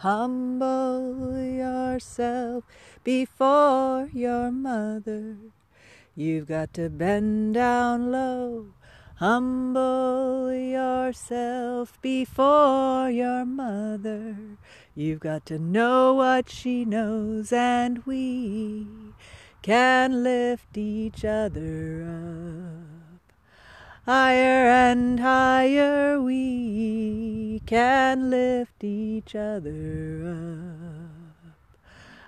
Humble yourself before your mother. You've got to bend down low. Humble yourself before your mother. You've got to know what she knows, and we can lift each other up. Higher and higher we can lift each other up.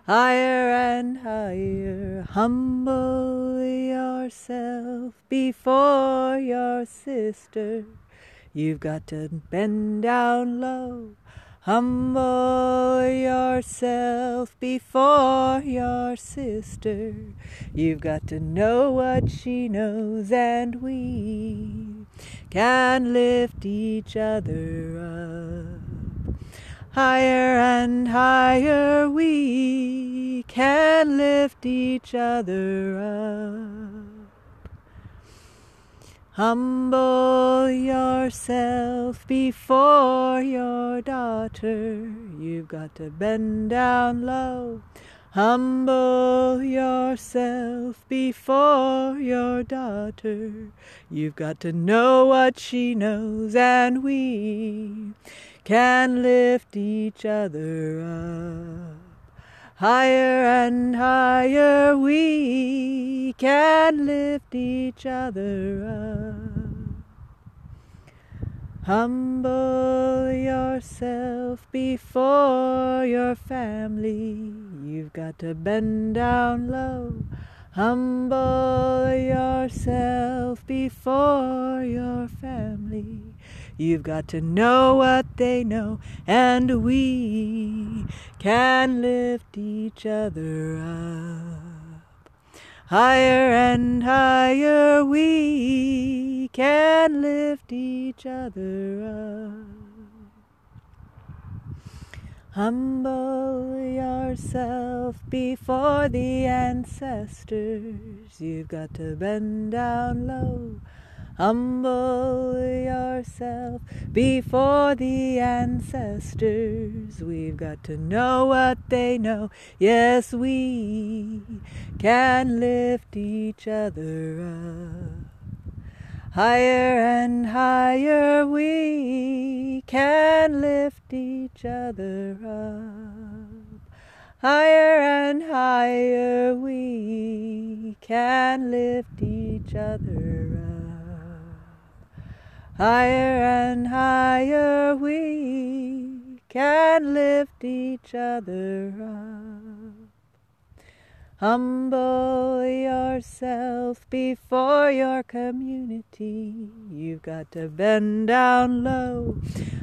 Higher and higher, humble yourself before your sister. You've got to bend down low Humble yourself before your sister. You've got to know what she knows, and we can lift each other up. Higher and higher we can lift each other up. Humble yourself before your daughter. You've got to bend down low. Humble yourself before your daughter. You've got to know what she knows, and we can lift each other up. Higher and higher we can lift each other up. Humble yourself before your family. You've got to bend down low. Humble yourself before your family. You've got to know what they know, and we can lift each other up. Higher and higher we can lift each other up. Humble yourself before the ancestors. You've got to bend down low. Humble yourself before the ancestors. We've got to know what they know. Yes, we can lift each other up. Higher and higher we can lift each other up. Higher and higher we can lift each other. Higher and higher we can lift each other up. Humble yourself before your community. You've got to bend down low.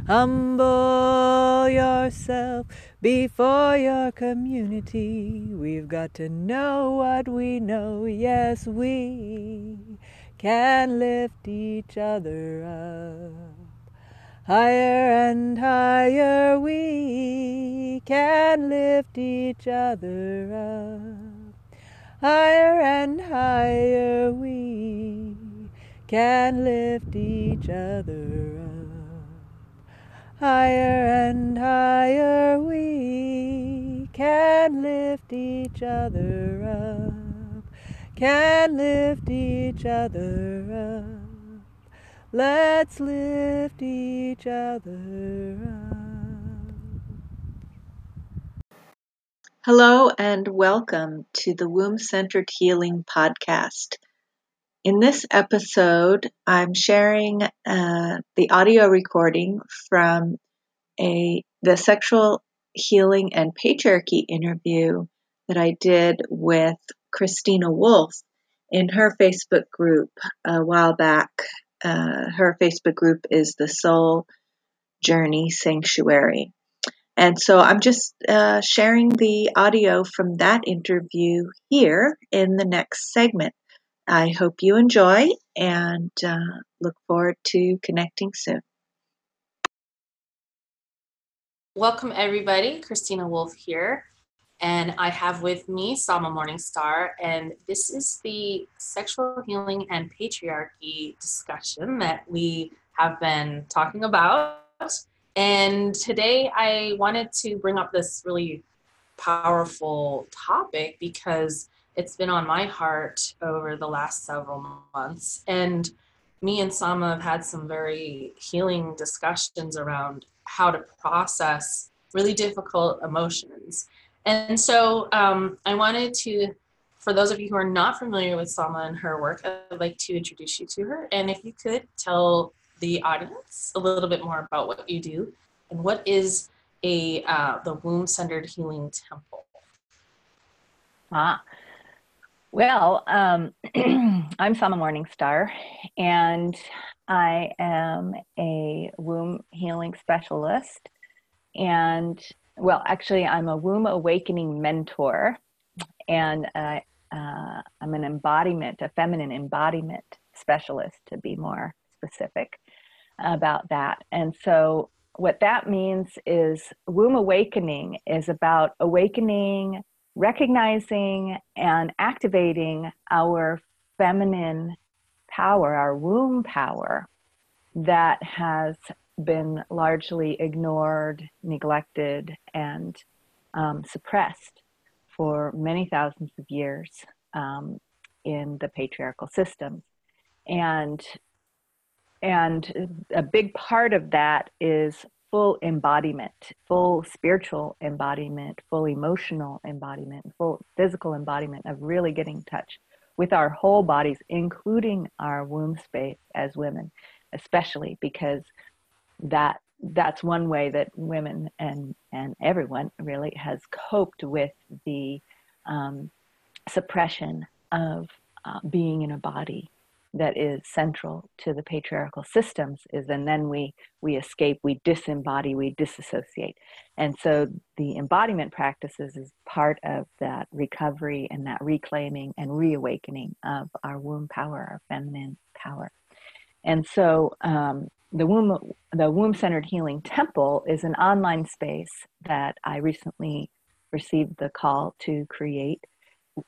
Humble yourself before your community. We've got to know what we know. Yes, we can lift each other up. Higher and higher we can lift each other up. Higher and higher we can lift each other up. Higher and higher we can lift each other up can lift each other up. Let's lift each other up. Hello and welcome to the Womb Centered Healing Podcast. In this episode, I'm sharing uh, the audio recording from a the sexual healing and patriarchy interview that I did with Christina Wolf in her Facebook group a while back. Uh, her Facebook group is the Soul Journey Sanctuary. And so I'm just uh, sharing the audio from that interview here in the next segment. I hope you enjoy and uh, look forward to connecting soon. Welcome, everybody. Christina Wolf here. And I have with me Sama Morningstar, and this is the sexual healing and patriarchy discussion that we have been talking about. And today I wanted to bring up this really powerful topic because it's been on my heart over the last several months. And me and Sama have had some very healing discussions around how to process really difficult emotions. And so um, I wanted to, for those of you who are not familiar with Sama and her work, I'd like to introduce you to her. And if you could tell the audience a little bit more about what you do and what is a uh, the womb centered healing temple. Ah, well, um, I'm Sama Morningstar, and I am a womb healing specialist. And well, actually, I'm a womb awakening mentor, and uh, uh, I'm an embodiment, a feminine embodiment specialist, to be more specific about that. And so, what that means is womb awakening is about awakening recognizing and activating our feminine power, our womb power that has been largely ignored, neglected, and um, suppressed for many thousands of years um, in the patriarchal systems. And and a big part of that is full embodiment, full spiritual embodiment, full emotional embodiment, full physical embodiment of really getting touch with our whole bodies, including our womb space as women, especially because that that's one way that women and and everyone really has coped with the um, suppression of uh, being in a body that is central to the patriarchal systems is and then we we escape we disembody we disassociate. And so the embodiment practices is part of that recovery and that reclaiming and reawakening of our womb power our feminine power. And so um, the womb the womb centered healing temple is an online space that i recently received the call to create.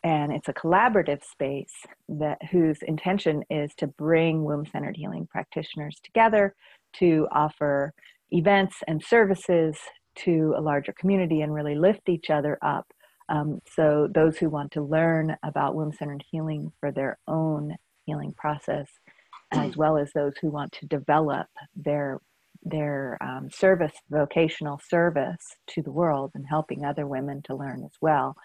And it's a collaborative space that whose intention is to bring womb-centered healing practitioners together to offer events and services to a larger community and really lift each other up. Um, so those who want to learn about womb-centered healing for their own healing process as well as those who want to develop their their um, service vocational service to the world and helping other women to learn as well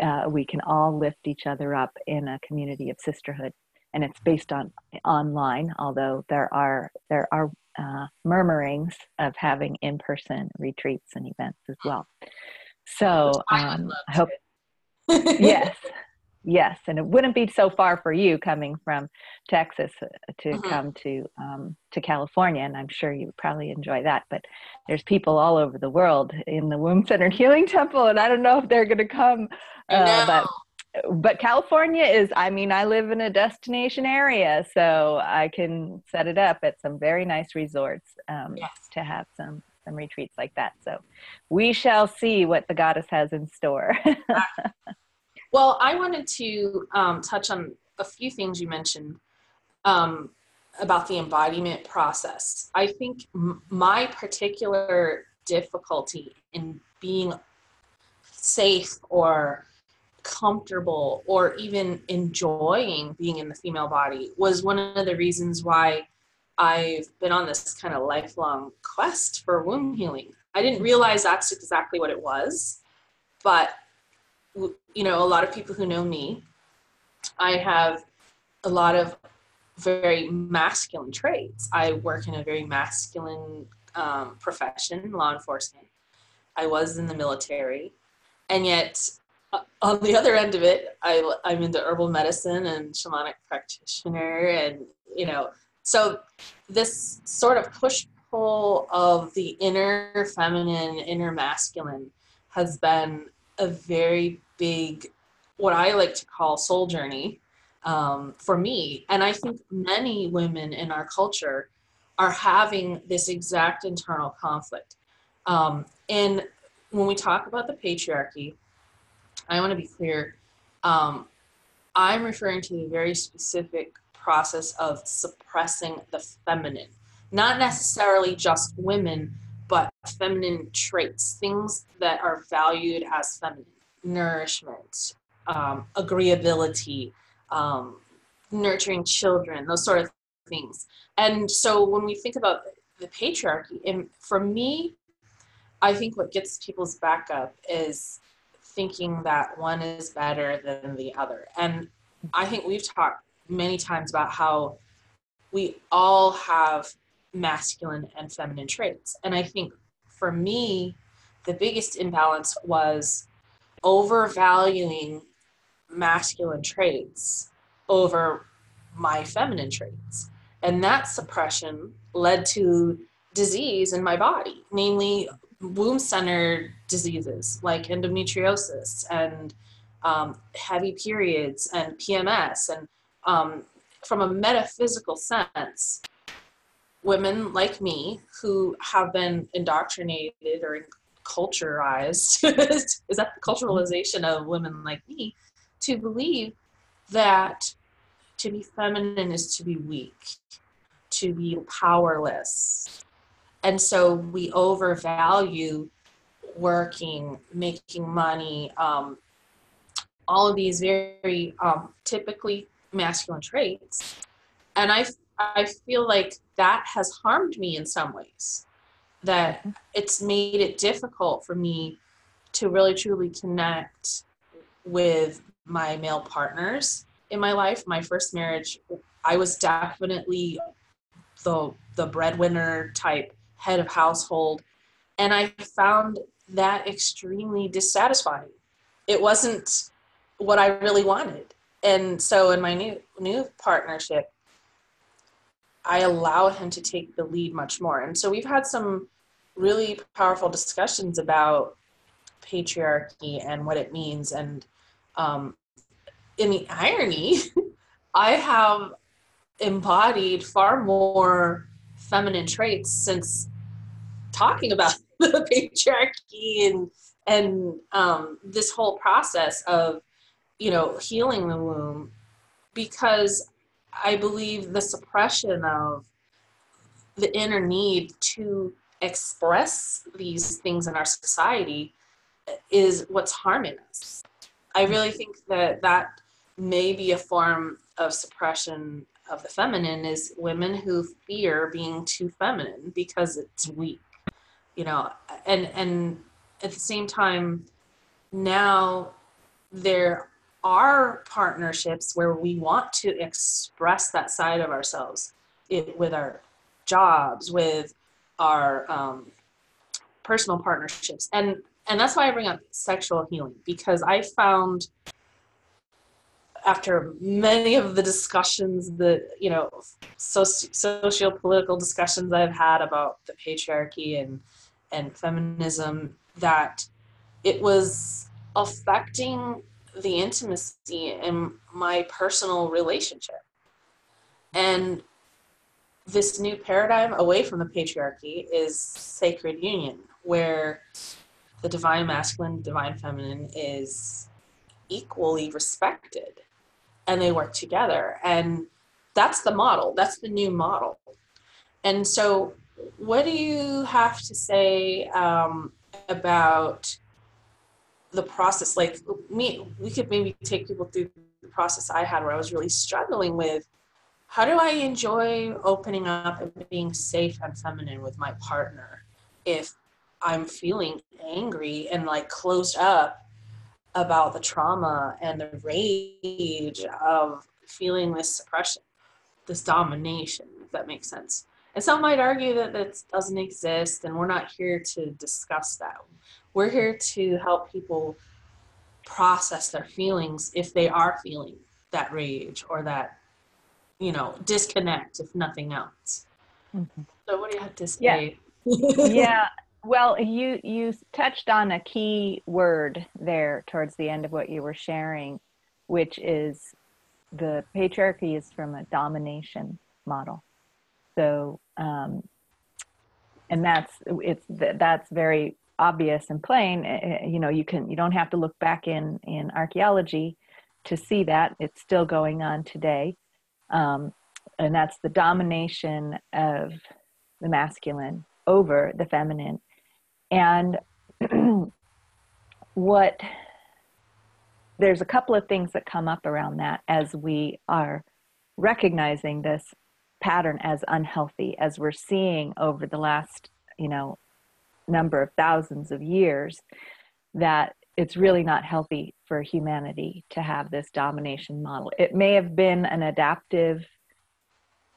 uh, we can all lift each other up in a community of sisterhood. And it's based on online although there are there are uh, murmurings of having in-person retreats and events as well. So um, i hope yes yes and it wouldn't be so far for you coming from texas uh, to mm-hmm. come to um, to california and i'm sure you would probably enjoy that but there's people all over the world in the womb centered healing temple and i don't know if they're going to come uh, but but California is, I mean, I live in a destination area, so I can set it up at some very nice resorts um, yes. to have some some retreats like that. So we shall see what the goddess has in store. well, I wanted to um, touch on a few things you mentioned um, about the embodiment process. I think m- my particular difficulty in being safe or comfortable or even enjoying being in the female body was one of the reasons why I've been on this kind of lifelong quest for womb healing. I didn't realize that's exactly what it was, but you know, a lot of people who know me, I have a lot of very masculine traits. I work in a very masculine um, profession, law enforcement. I was in the military, and yet on the other end of it, I, I'm into herbal medicine and shamanic practitioner, and you know, so this sort of push pull of the inner feminine, inner masculine has been a very big, what I like to call soul journey um, for me. And I think many women in our culture are having this exact internal conflict. Um, and when we talk about the patriarchy, I want to be clear. Um, I'm referring to the very specific process of suppressing the feminine, not necessarily just women, but feminine traits, things that are valued as feminine, nourishment, um, agreeability, um, nurturing children, those sort of things. And so when we think about the patriarchy, and for me, I think what gets people's back up is thinking that one is better than the other. And I think we've talked many times about how we all have masculine and feminine traits. And I think for me, the biggest imbalance was overvaluing masculine traits over my feminine traits. And that suppression led to disease in my body, namely womb centered diseases like endometriosis and um, heavy periods and PMS. And um, from a metaphysical sense, women like me who have been indoctrinated or culturized is that the culturalization of women like me to believe that to be feminine is to be weak to be powerless. And so we overvalue working making money um, all of these very um, typically masculine traits. And i i feel like that has harmed me in some ways that mm-hmm. it's made it difficult for me to really truly connect with my male partners in my life. My first marriage i was definitely the the breadwinner type head of household and i found that extremely dissatisfying. It wasn't what i really wanted. And so in my new new partnership i allow him to take the lead much more and so we've had some really powerful discussions about patriarchy and what it means. And um, in the irony, I have embodied far more feminine traits since talking about the patriarchy and and um, this whole process of you know healing the womb because I believe the suppression of the inner need to express these things in our society is what's harming us. I really think that that may be a form of suppression of the feminine is women who fear being too feminine because it's weak you know and and at the same time now there are partnerships where we want to express that side of ourselves it, with our jobs with our um, personal partnerships. And and that's why i bring up sexual healing because i found after many of the discussions the you know soci- socio-political discussions i've had about the patriarchy and and feminism that it was affecting the intimacy in my personal relationship and this new paradigm away from the patriarchy is sacred union, where the divine masculine, divine feminine is equally respected and they work together. And that's the model, that's the new model. And so, what do you have to say um, about the process? Like, me, we could maybe take people through the process I had where I was really struggling with how do I enjoy opening up and being safe and feminine with my partner if I'm feeling angry and like closed up about the trauma and the rage of feeling this suppression, this domination, if that makes sense. And some might argue that that doesn't exist, and we're not here to discuss that. We're here to help people process their feelings if they are feeling that rage or that you know, disconnect if nothing else. Mm-hmm. So what do you have to say? Yeah. yeah. Well, you you touched on a key word there towards the end of what you were sharing, which is the patriarchy is from a domination model. So, um, and that's it's that's very obvious and plain. Eh, eh, you know, you can you don't have to look back in in archaeology to see that it's still going on today. Um, and that's the domination of the masculine over the feminine. And what there's a couple of things that come up around that as we are recognizing this pattern as unhealthy as we're seeing over the last you know number of thousands of years that it's really not healthy for humanity to have this domination model. It may have been an adaptive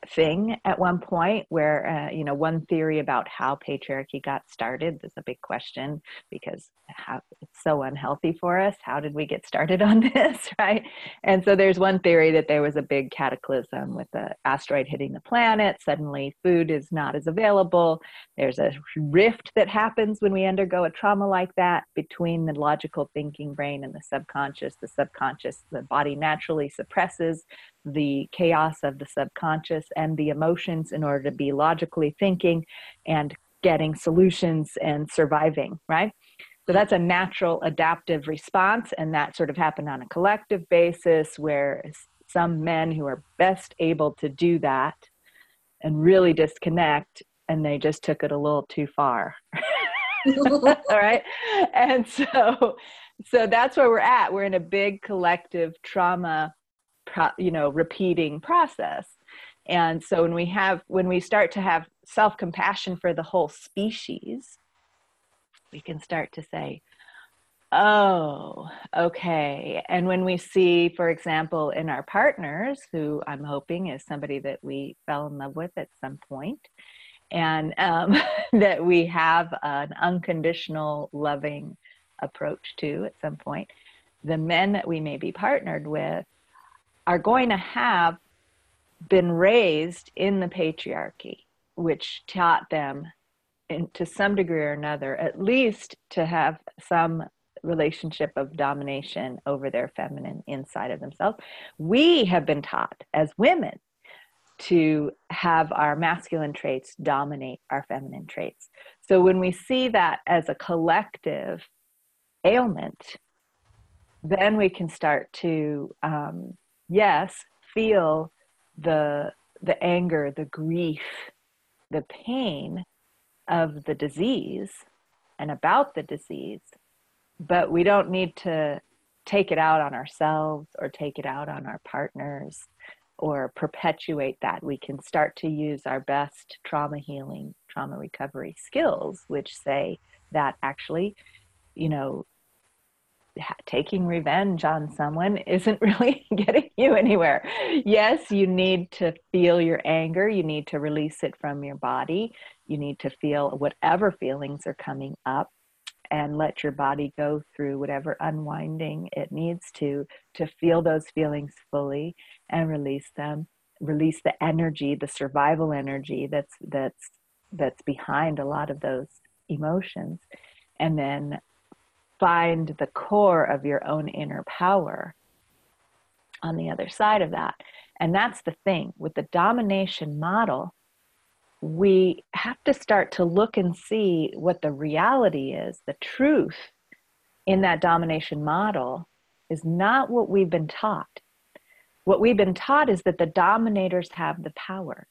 thing at one point where uh, you know one theory about how patriarchy got started is a big question because how, it's so unhealthy for us. How did we get started on this right? And so there's one theory that there was a big cataclysm with the asteroid hitting the planet. Suddenly food is not as available. There's a rift that happens when we undergo a trauma like that between the logical thinking brain and the subconscious. The subconscious the body naturally suppresses the chaos of the subconscious and the emotions in order to be logically thinking and getting solutions and surviving, right? So that's a natural adaptive response, and that sort of happened on a collective basis where some men who are best able to do that and really disconnect, and they just took it a little too far. All right. And so so that's where we're at. We're in a big collective trauma pro, you know repeating process. And so when we have when we start to have self-compassion for the whole species we can start to say oh okay. And when we see for example in our partners who i'm hoping is somebody that we fell in love with at some point and um, that we have an unconditional loving approach to at some point the men that we may be partnered with are going to have been raised in the patriarchy, which taught them in, to some degree or another, at least to have some relationship of domination over their feminine inside of themselves. We have been taught as women to have our masculine traits dominate our feminine traits. So when we see that as a collective ailment, then we can start to um, yes, feel the the anger, the grief, the pain of the disease and about the disease, but we don't need to take it out on ourselves or take it out on our partners or perpetuate that. We can start to use our best trauma healing, trauma recovery skills, which say that actually, you know, taking revenge on someone isn't really getting you anywhere. Yes, you need to feel your anger, you need to release it from your body, you need to feel whatever feelings are coming up and let your body go through whatever unwinding it needs to to feel those feelings fully and release them release the energy the survival energy that's that's that's behind a lot of those emotions. And then find the core of your own inner power on the other side of that. And that's the thing with the domination model, we have to start to look and see what the reality is, the truth in that domination model is not what we've been taught. What we've been taught is that the dominators have the power.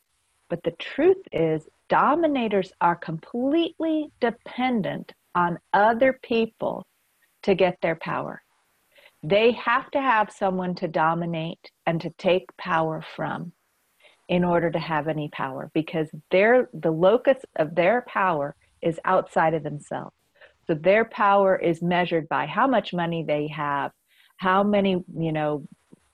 But the truth is, dominators are completely dependent on other people to get their power. They have to have someone to dominate and to take power from in order to have any power because the locus of their power is outside of themselves. So their power is measured by how much money they have, how many, you know,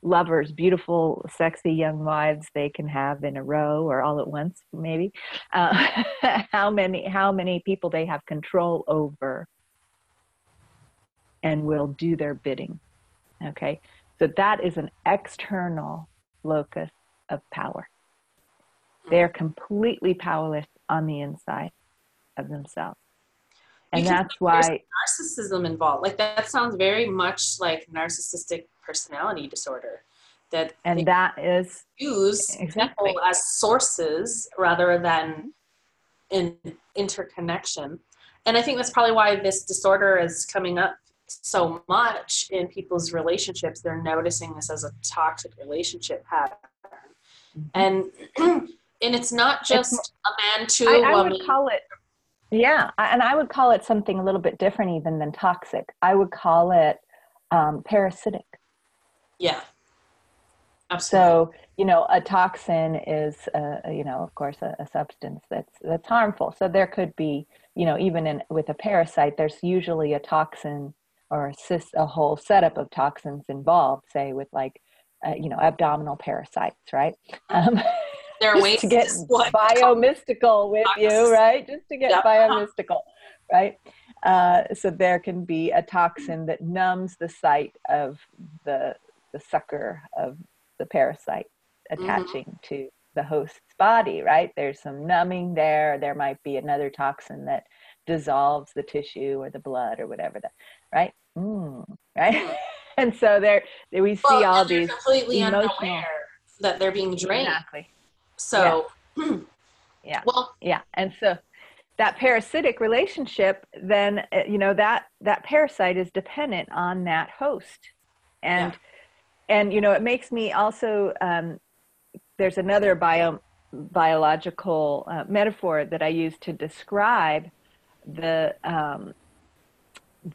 lovers, beautiful, sexy young wives they can have in a row or all at once, maybe. Uh, how many how many people they have control over and will do their bidding. Okay, so that is an external locus of power. Hmm. They're completely powerless on the inside of themselves. And that's why narcissism involved. Like that sounds very much like narcissistic personality disorder. That and that is use exactly. people as sources rather than in interconnection. And I think that's probably why this disorder is coming up so much in people's relationships they're noticing this as a toxic relationship pattern mm-hmm. and and it's not just it's, a man to I, I would call it Yeah, and I would call it something a little bit different even than toxic. I would call it um, parasitic. Yeah. Absolutely. So, you know, a toxin is, uh, you know, of course, a, a, substance that's that's harmful. So there could be, you know, even in with a parasite, there's usually a toxin or a, a whole setup of toxins involved. Say with like, uh, you know, abdominal parasites, right? Um, there are ways to get biomystical with you, right? Just to get yep. biomystical, right? Uh, so there can be a toxin that numbs the site of the the sucker of the parasite mm-hmm. attaching mm-hmm. to the host's body, right? There's some numbing there. There might be another toxin that dissolves the tissue or the blood or whatever that, right? Mm, right? And so there, we see well, all these completely emotional, unaware that they're being drained. Exactly. So, yeah. yeah. Well, yeah. And so that parasitic relationship, then, uh, you know, that, that parasite is dependent on that host. And, yeah and you know it makes me also um, there's another bio biological uh, metaphor that I use to describe the um,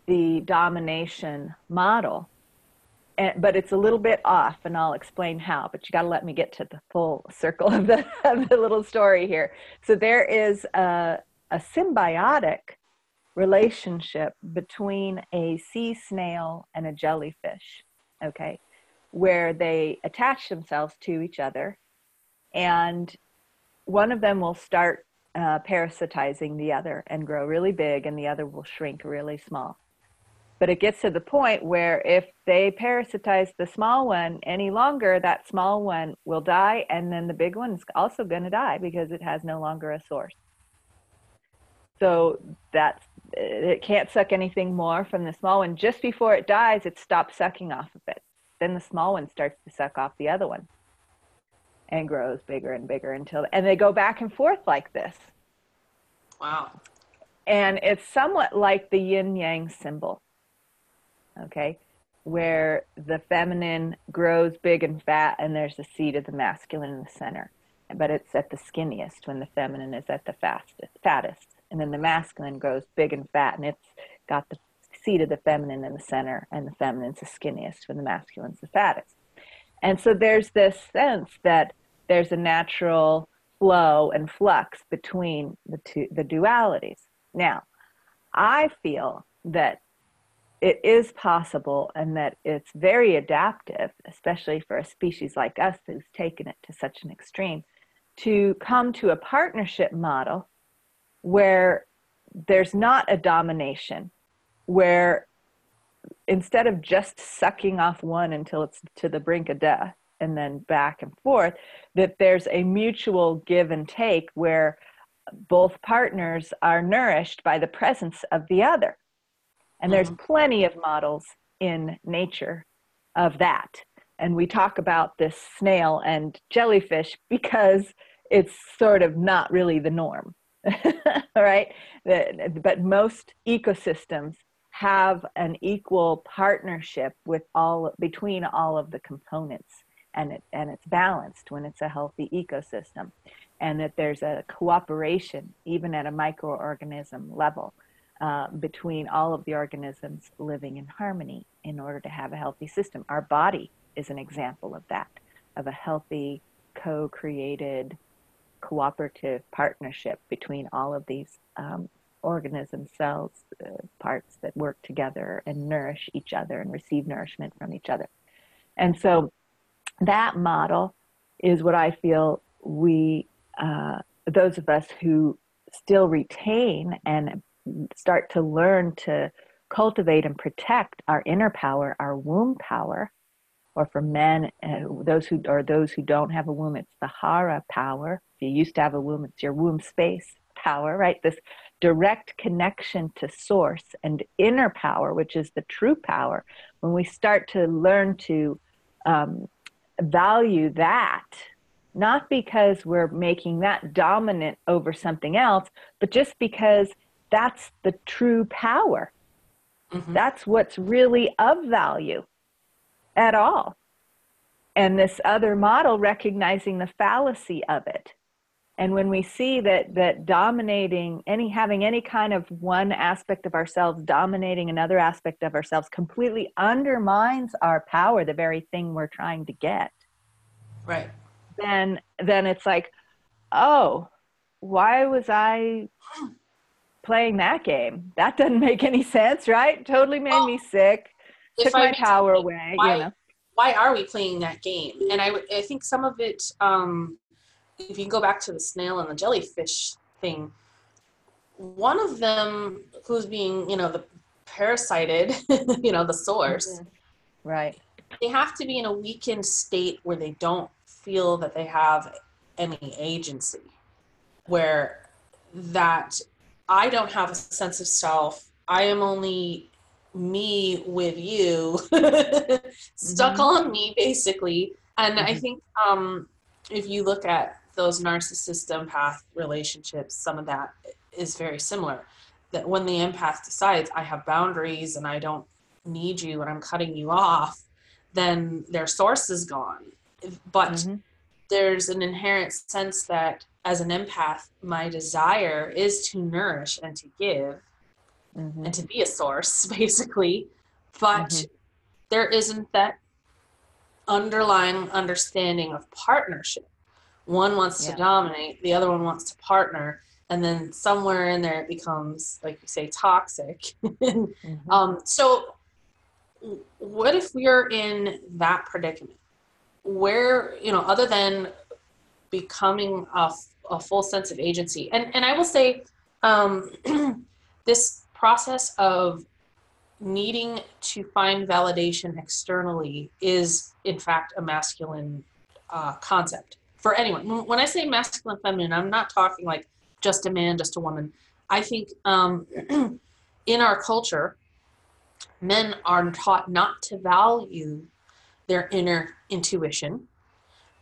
the domination model, and, but it's a little bit off, and I'll explain how. But you got to let me get to the full circle of the of the little story here. So there is a, a symbiotic relationship between a sea snail and a jellyfish. Okay, where they attach themselves to each other and one of them will start uh, parasitizing the other and grow really big and the other will shrink really small. But it gets to the point where if they parasitize the small one any longer that small one will die and then the big one is also going to die because it has no longer a source. So that's it can't suck anything more from the small one. Just before it dies it stops sucking off of it. Then the small one starts to suck off the other one and grows bigger and bigger until and they go back and forth like this. Wow. And it's somewhat like the yin yang symbol okay where the feminine grows big and fat and there's the seed of the masculine in the center. But it's at the skinniest when the feminine is at the fastest fattest. And then the masculine grows big and fat and it's got the seed of the feminine in the center, and the feminine's the skinniest, and the masculine's the fattest. And so there's this sense that there's a natural flow and flux between the two the dualities. Now, I feel that it is possible and that it's very adaptive, especially for a species like us who's taken it to such an extreme, to come to a partnership model where there's not a domination where instead of just sucking off one until it's to the brink of death and then back and forth, that there's a mutual give and take where both partners are nourished by the presence of the other. And there's mm-hmm. plenty of models in nature of that. And we talk about this snail and jellyfish because it's sort of not really the norm. right? But most ecosystems have an equal partnership with all between all of the components and it and it's balanced when it's a healthy ecosystem and that there's a cooperation even at a microorganism level uh, between all of the organisms living in harmony in order to have a healthy system. Our body is an example of that of a healthy co-created cooperative partnership between all of these um, organism cells, uh, parts that work together and nourish each other and receive nourishment from each other. And so that model is what I feel we, uh, those of us who still retain and start to learn to cultivate and protect our inner power, our womb power, or for men, uh, those who or those who don't have a womb, it's the hara power. If you used to have a womb, it's your womb space power, right? This direct connection to source and inner power, which is the true power, when we start to learn to um, value that, not because we're making that dominant over something else, but just because that's the true power. Mm-hmm. That's what's really of value at all. And this other model recognizing the fallacy of it and when we see that that dominating any having any kind of one aspect of ourselves dominating another aspect of ourselves completely undermines our power the very thing we're trying to get right. then then it's like oh why was i playing that game? That doesn't make any sense right? Totally made well, me sick took my power away why, you know? why are we playing that game? And i i think some of it um if you go back to the snail and the jellyfish thing, one of them who's being, you know, the parasited, you know, the source. Mm-hmm. Right. They have to be in a weakened state where they don't feel that they have any agency, where that I don't have a sense of self. I am only me with you, stuck mm-hmm. on me, basically. And mm-hmm. I think um, if you look at those narcissist empath relationships, some of that is very similar. That when the empath decides, I have boundaries and I don't need you and I'm cutting you off, then their source is gone. But mm-hmm. there's an inherent sense that as an empath, my desire is to nourish and to give mm-hmm. and to be a source, basically. But mm-hmm. there isn't that underlying understanding of partnership one wants yeah. to dominate, the other one wants to partner, and then somewhere in there it becomes, like you say, toxic. mm-hmm. um, so, what if we're in that predicament? Where, you know, other than becoming a, a full sense of agency, and, and I will say, um, this process of needing to find validation externally is, in fact, a masculine uh, concept for anyone. When I say masculine, feminine, I'm not talking like just a man, just a woman. I think um, in our culture, men are taught not to value their inner intuition,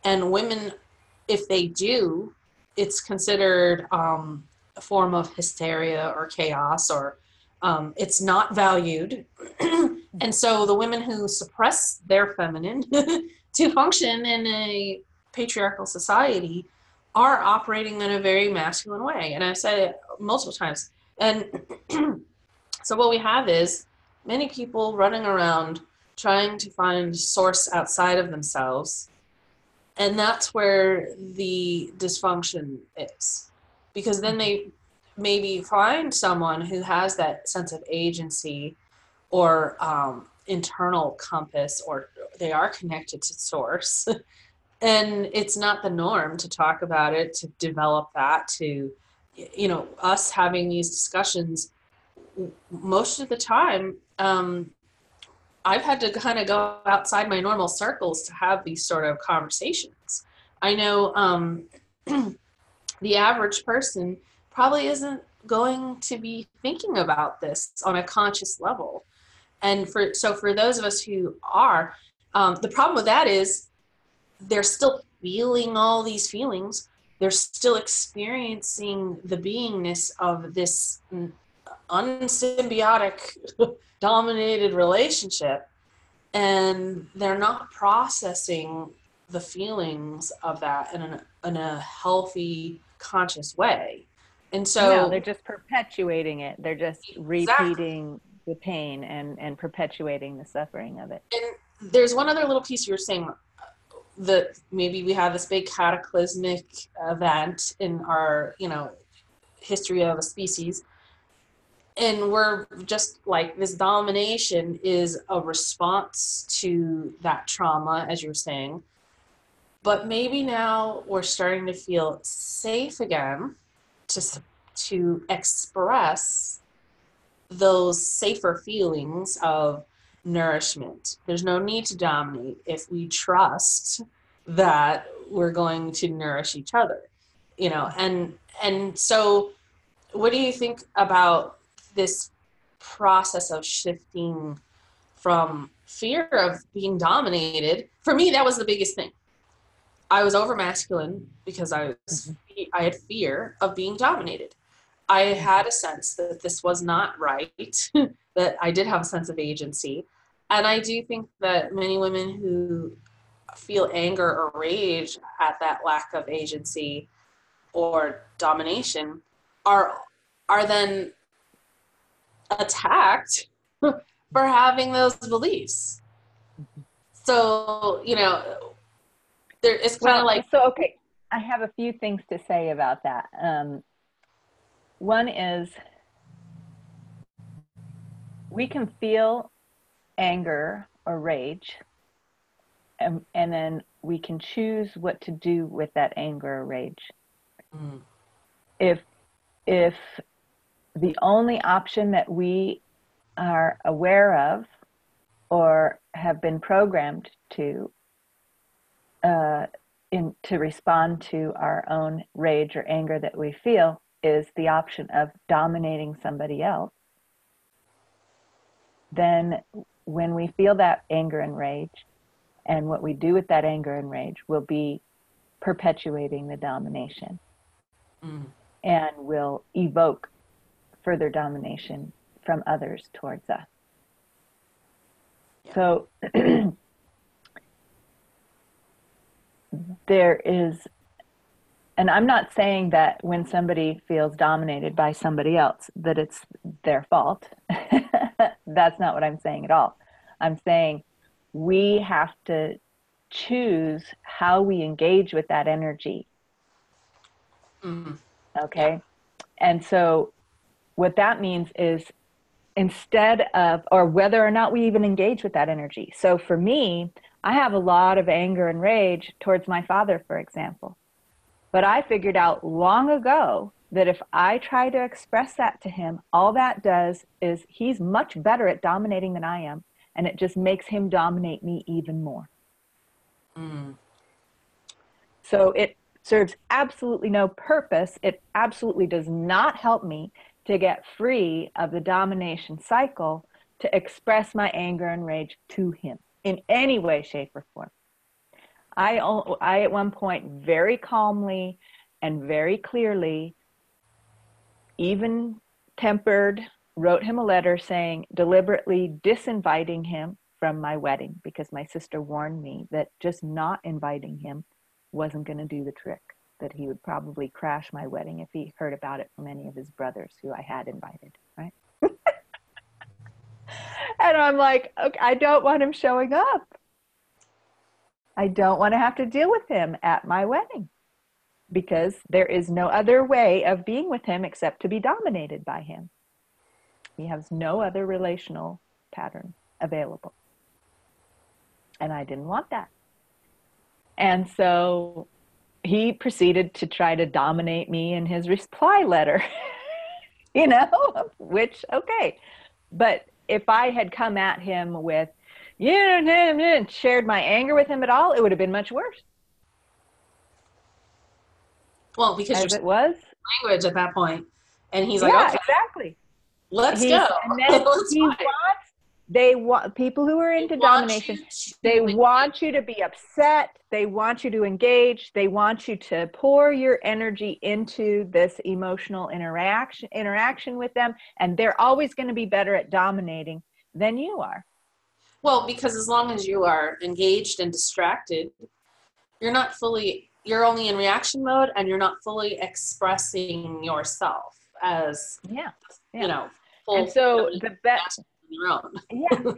and women, if they do, it's considered um, a form of hysteria or chaos, or um, it's not valued. and so the women who suppress their feminine to function in a patriarchal society are operating in a very masculine way. And I've said it multiple times. And so what we have is many people running around trying to find source outside of themselves. And that's where the dysfunction is. Because then they maybe find someone who has that sense of agency or um, internal compass, or they are connected to source. and it's not the norm to talk about it to develop that to you know us having these discussions most of the time um, i've had to kind of go outside my normal circles to have these sort of conversations. I know um, the average person probably isn't going to be thinking about this on a conscious level. And for so for those of us who are um, the problem with that is they're still feeling all these feelings. They're still experiencing the beingness of this unsymbiotic dominated relationship. And they're not processing the feelings of that in a, in a healthy conscious way. And so no, they're just perpetuating it. They're just exactly. repeating the pain and and perpetuating the suffering of it. And there's one other little piece you were saying that maybe we have this big cataclysmic event in our you know history of a species. And we're just like this domination is a response to that trauma as you're saying. But maybe now we're starting to feel safe again to to express those safer feelings of nourishment. There's no need to dominate if we trust that we're going to nourish each other. You know, and and so what do you think about this process of shifting from fear of being dominated? For me, that was the biggest thing. I was over masculine because I was mm-hmm. I had fear of being dominated. I had a sense that this was not right, that I did have a sense of agency, and I do think that many women who feel anger or rage at that lack of agency or domination are are then attacked for having those beliefs. So, you know, there it's kind of well, like so okay. I have a few things to say about that. Um, one is we can feel anger or rage and, and then we can choose what to do with that anger or rage mm. if if the only option that we are aware of or have been programmed to uh, in to respond to our own rage or anger that we feel is the option of dominating somebody else then when we feel that anger and rage and what we do with that anger and rage will be perpetuating the domination mm. and will evoke further domination from others towards us. Yeah. So there is, and I'm not saying that when somebody feels dominated by somebody else, that it's their fault. That's not what I'm saying at all. I'm saying we have to choose how we engage with that energy. Mm. Okay. And so what that means is instead of, or whether or not we even engage with that energy. So for me, I have a lot of anger and rage towards my father, for example. But I figured out long ago that if I try to express that to him, all that does is he's much better at dominating than I am and it just makes him dominate me even more. Mm. So it serves absolutely no purpose. It absolutely does not help me to get free of the domination cycle to express my anger and rage to him in any way, shape, or form. I, I at one point very calmly and very clearly, even tempered wrote him a letter saying, deliberately disinviting him from my wedding because my sister warned me that just not inviting him wasn't going to do the trick, that he would probably crash my wedding if he heard about it from any of his brothers who I had invited, right? and I'm like, okay, I don't want him showing up. I don't want to have to deal with him at my wedding because there is no other way of being with him except to be dominated by him. He has no other relational pattern available. And I didn't want that. And so he proceeded to try to dominate me in his reply letter, you know, which, okay. But if I had come at him with, you know, shared my anger with him at all, it would have been much worse. Well, because As it was language at that point, and he's like, yeah, okay. exactly. Let's He's, go. And then he wants, they want people who are into domination. They want you to be upset. They want you to engage. They want you to pour your energy into this emotional interaction interaction with them, and they're always going to be better at dominating than you are. Well, because as long as you are engaged and distracted, you're not fully you're only in reaction mode and you're not fully expressing yourself as yeah, yeah. you know and so the best yeah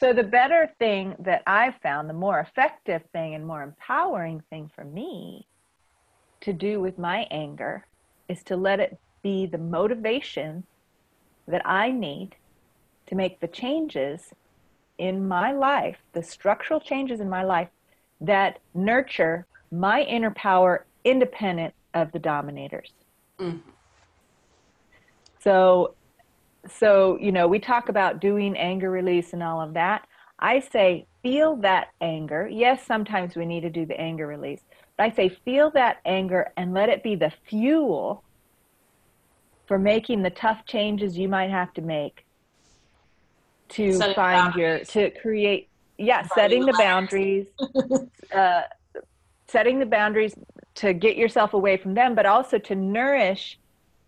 so the better thing that i've found the more effective thing and more empowering thing for me to do with my anger is to let it be the motivation that i need to make the changes in my life the structural changes in my life that nurture my inner power independent of the dominators mm-hmm. so so you know we talk about doing anger release and all of that i say feel that anger yes sometimes we need to do the anger release but i say feel that anger and let it be the fuel for making the tough changes you might have to make to setting find boundaries. your to create yeah setting the boundaries uh, setting the boundaries to get yourself away from them but also to nourish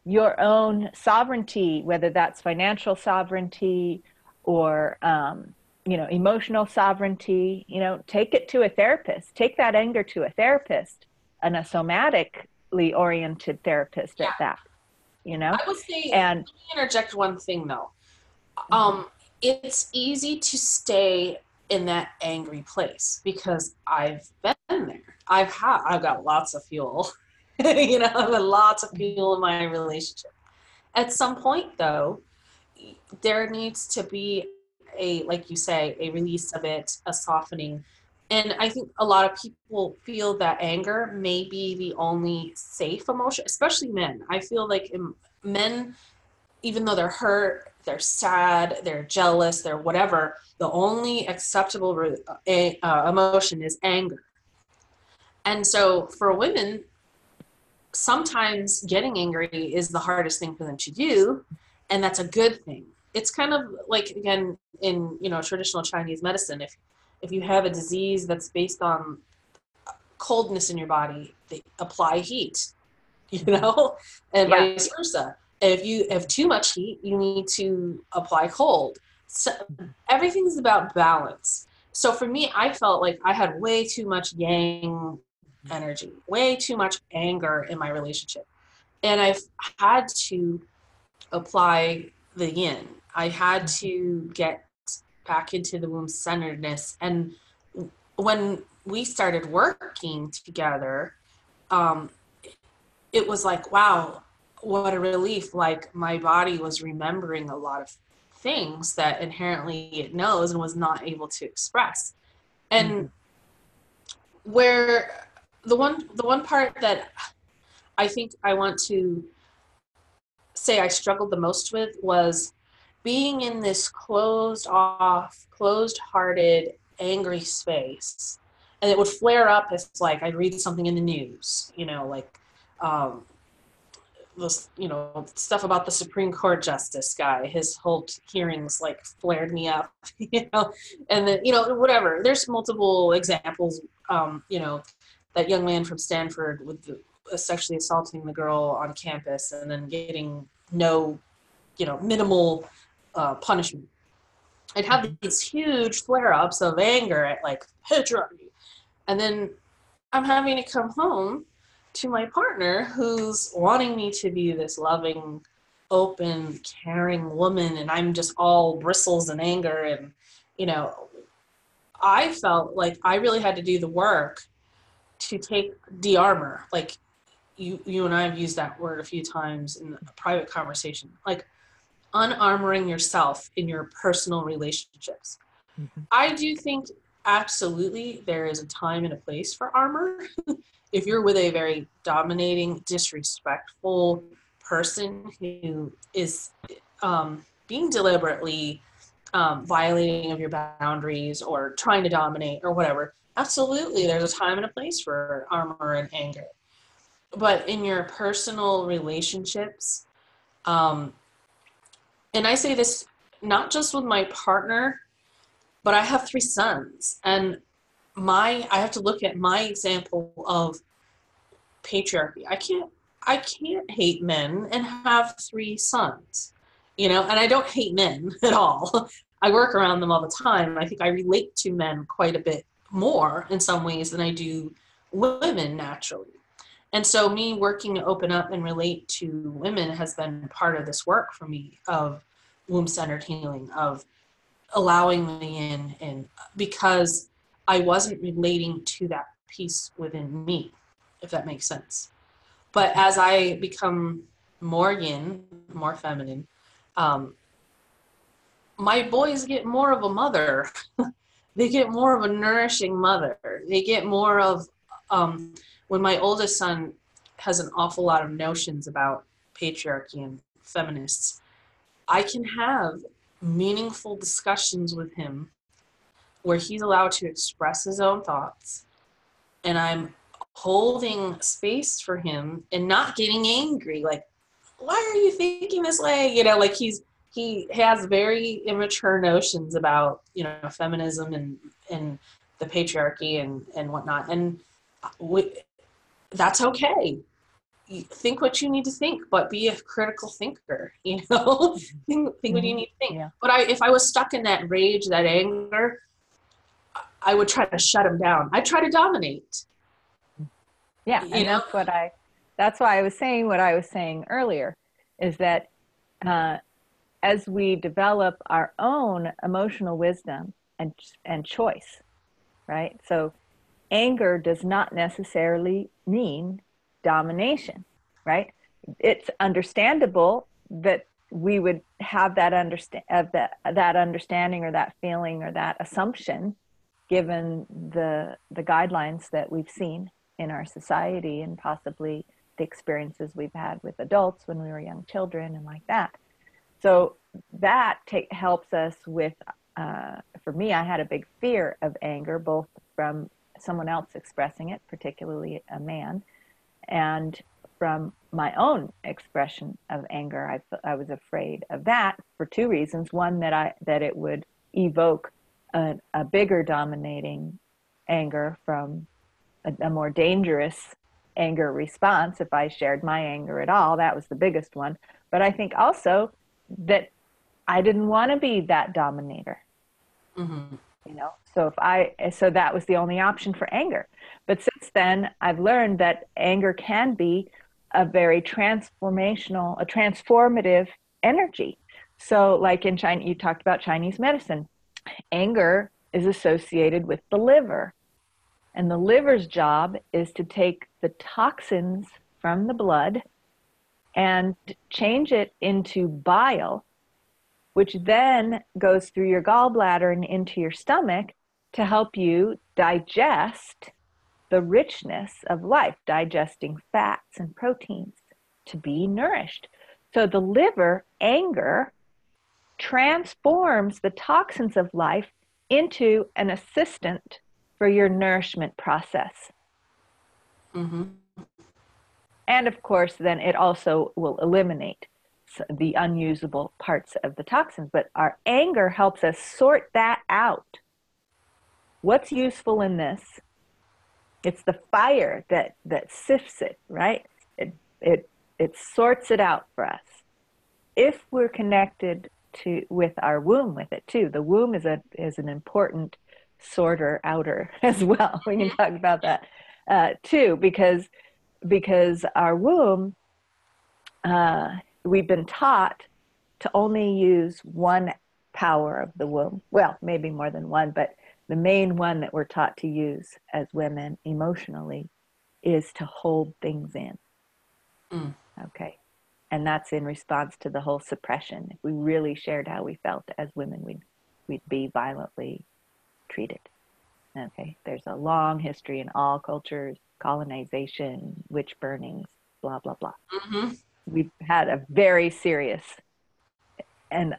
your own sovereignty, whether that's financial sovereignty or um, you know emotional sovereignty. You know, take it to a therapist. Take that anger to a therapist and a somatic sexually oriented therapist yeah. at that. You know, I would say. And let me interject one thing though. Mm-hmm. Um, it's easy to stay in that angry place because I've been there. I've had. I've got lots of fuel. you know, I've lots of fuel in my relationship. At some point, though, there needs to be a, like you say, a release of it, a softening. And I think a lot of people feel that anger may be the only safe emotion, especially men. I feel like men, even though they're hurt, they're sad, they're jealous, they're whatever, the only acceptable uh, emotion is anger. And so for women, sometimes getting angry is the hardest thing for them to do, and that's a good thing it's kind of like again in you know traditional Chinese medicine. If if you have a disease that's based on coldness in your body, they apply heat, you know, and yeah. vice versa. If you have too much heat, you need to apply cold. So everything's about balance. So for me, I felt like I had way too much yang energy, way too much anger in my relationship. And I've had to apply the yin. I had to get back into the womb centeredness. And when we started working together, um, it was like, wow, what a relief. Like my body was remembering a lot of things that inherently it knows and was not able to express. And mm-hmm. where the one the one part that I think I want to say I struggled the most with was being in this closed off, closed hearted, angry space. And it would flare up as like I'd read something in the news, you know, like um, this, you know, stuff about the Supreme Court justice guy. His whole hearings like flared me up, you know, and then you know whatever. There's multiple examples, um, you know, that young man from Stanford with the, uh, sexually assaulting the girl on campus and then getting no, you know, minimal uh, punishment. I'd have these huge flare ups of anger at like patriarchy. And then I'm having to come home to my partner who's wanting me to be this loving, open, caring woman. And I'm just all bristles and anger. And, you know, I felt like I really had to do the work to take de armor. Like you, you and I have used that word a few times in a private conversation. Like, unarmoring yourself in your personal relationships. Mm-hmm. I do think absolutely there is a time and a place for armor. if you're with a very dominating, disrespectful person who is um, being deliberately um, violating of your boundaries or trying to dominate or whatever, absolutely there's a time and a place for armor and anger. But in your personal relationships, um, and I say this not just with my partner, but I have three sons, and my I have to look at my example of patriarchy. I can't I can't hate men and have three sons, you know, and I don't hate men at all. I work around them all the time. I think I relate to men quite a bit more in some ways than I do women naturally. And so, me working to open up and relate to women has been part of this work for me of womb centered healing, of allowing me in, and because I wasn't relating to that piece within me, if that makes sense. But as I become more yin, more feminine, um, my boys get more of a mother. they get more of a nourishing mother. They get more of um, when my oldest son has an awful lot of notions about patriarchy and feminists, I can have meaningful discussions with him where he's allowed to express his own thoughts and I'm holding space for him and not getting angry like why are you thinking this way? You know like he's he has very immature notions about you know feminism and and the patriarchy and and whatnot and we, that's okay. Think what you need to think but be a critical thinker you know? Think, think what you mm-hmm. need to think. Yeah. but i if i was stuck in that rage that anger i would try to shut him down i try to dominate yeah and know? that's what i that's why I was saying what I was saying earlier is that uh, as we develop our own emotional wisdom and, and choice, right? So anger does not necessarily mean domination, right? It's understandable that we would have that understand of that that understanding or that feeling or that assumption given the the guidelines that we've seen in our society and possibly the experiences we've had with adults when we were young children and like that so that helps us with uh, for me i had a big fear of anger both from someone else expressing it particularly a man and from my own expression of anger. I, I was afraid of that for two reasons. One, that I that it would evoke a, a bigger dominating anger from a, a more dangerous anger response if I shared my anger at all. That was the biggest one. But I think also that I didn't want to be that dominator. Mm-hmm. You know, so if I so that was the only option for anger. But since then, I've learned that anger can be a very transformational, a transformative energy. So, like in China, you talked about Chinese medicine. Anger is associated with the liver. And the liver's job is to take the toxins from the blood and change it into bile, which then goes through your gallbladder and into your stomach to help you digest the richness of life, digesting fats and proteins to be nourished. So the liver, anger, transforms the toxins of life into an assistant for your nourishment process. Mm-hmm. And of course, then it also will eliminate the unusable parts of the toxins. But our anger helps us sort that out. What's useful in this? It's the fire that that sifts it, right? It it it sorts it out for us. If we're connected to with our womb with it too, the womb is a is an important sorter outer as well. We can talk about that uh, too, because because our womb, uh, we've been taught to only use one power of the womb. Well, maybe more than one, but the main one that we're taught to use as women emotionally is to hold things in. Mm. Okay. And that's in response to the whole suppression. If we really shared how we felt as women, we'd, we'd be violently treated. Okay. There's a long history in all cultures colonization, witch burnings, blah, blah, blah. Mm-hmm. We've had a very serious and,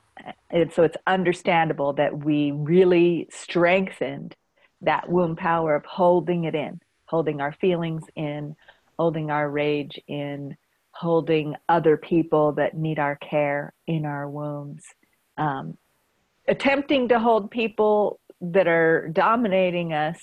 and so it's understandable that we really strengthened that womb power of holding it in, holding our feelings in, holding our rage in, holding other people that need our care in our wombs, um, attempting to hold people that are dominating us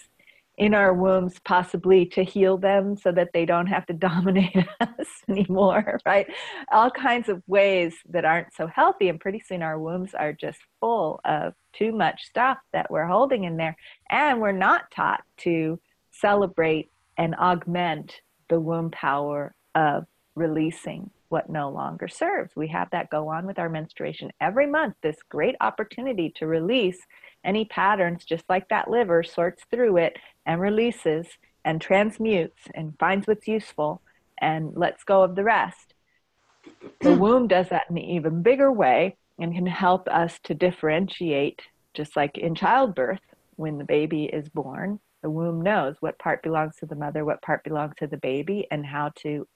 in our wombs possibly to heal them so that they don't have to dominate us anymore right? All kinds of ways that aren't so healthy and pretty soon our wombs are just full of too much stuff that we're holding in there. And we're not taught to celebrate and augment the womb power of releasing what no longer serves we have that go on with our menstruation every month this great opportunity to release any patterns, just like that liver sorts through it and releases and transmutes and finds what's useful and lets go of the rest. The womb does that in an even bigger way and can help us to differentiate, just like in childbirth, when the baby is born. The womb knows what part belongs to the mother, what part belongs to the baby, and how to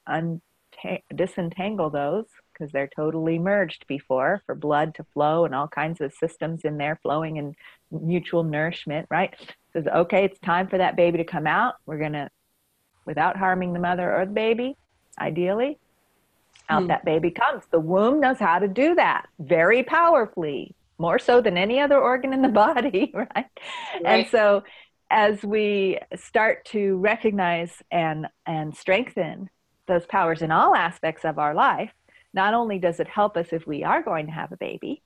disentangle those because they're totally merged before for blood to flow and all kinds of systems in there flowing in mutual nourishment, right? Says, okay, it's time for that baby to come out. We're going to, without harming the mother or the baby, ideally, out mm. that baby comes. The womb knows how to do that very powerfully, more so than any other organ in the body, right? right. And so as we start to recognize and and strengthen those powers in all aspects of our life, not only does it help us if we are going to have a baby,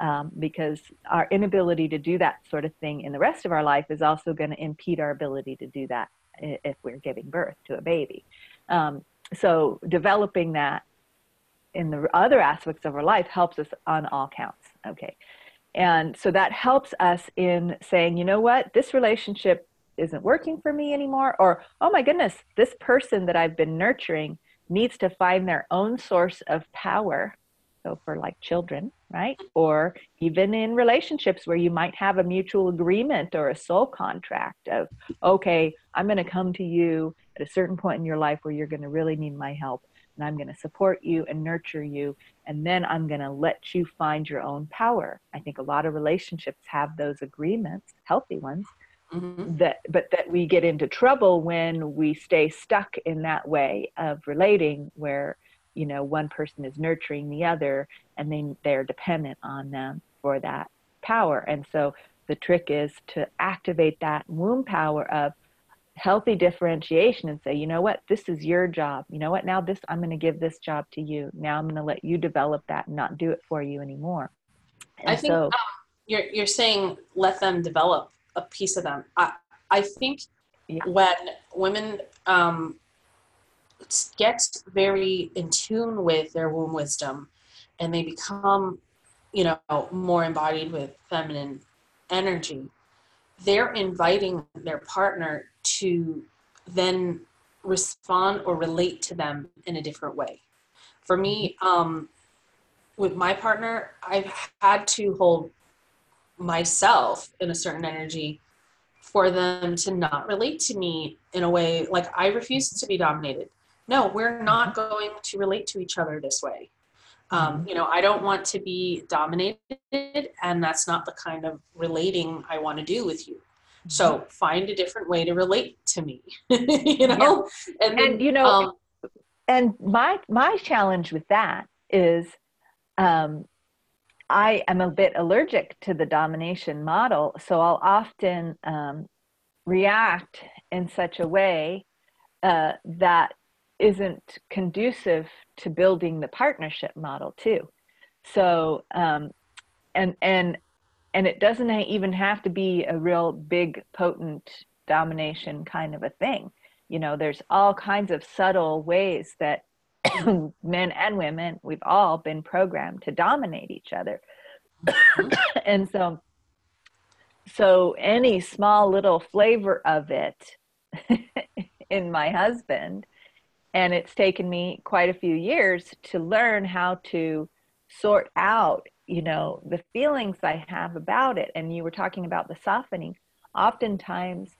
um, because our inability to do that sort of thing in the rest of our life is also going to impede our ability to do that if we're giving birth to a baby. Um, so developing that in the other aspects of our life helps us on all counts. Okay. And so that helps us in saying, you know what, this relationship isn't working for me anymore. Or, oh my goodness, this person that I've been nurturing needs to find their own source of power. So, for like children, right? Or even in relationships where you might have a mutual agreement or a soul contract of, okay, I'm going to come to you at a certain point in your life where you're going to really need my help. And I'm going to support you and nurture you. And then I'm going to let you find your own power. I think a lot of relationships have those agreements, healthy ones, Mm-hmm. that but that we get into trouble when we stay stuck in that way of relating where you know one person is nurturing the other and then they're dependent on them for that power. And so the trick is to activate that womb power of healthy differentiation and say you know what? This is your job. You know what? Now this i'm going to give this job to you. Now i'm going to let you develop that and not do it for you anymore. And i think so, um, you're, you're saying let them develop a piece of them. I, I think yeah. when women um, get very in tune with their womb wisdom and they become, you know, more embodied with feminine energy, they're inviting their partner to then respond or relate to them in a different way. For me, mm-hmm. um, with my partner, I've had to hold myself in a certain energy for them to not relate to me in a way like I refuse to be dominated. No, we're not mm-hmm. going to relate to each other this way. Um, mm-hmm. you know, I don't want to be dominated, and that's not the kind of relating I want to do with you. So mm-hmm. find a different way to relate to me. you know, yeah. and, then, and, you know, um, and my my challenge with that is um, I am a bit allergic to the domination model, so I'll often um, react in such a way uh, that isn't conducive to building the partnership model too. So, um, and and and it doesn't even have to be a real big, potent domination kind of a thing. You know, there's all kinds of subtle ways that men and women, we've all been programmed to dominate each other. and so, so any small little flavor of it in my husband, and it's taken me quite a few years to learn how to sort out, you know, the feelings I have about it. And you were talking about the softening. Oftentimes,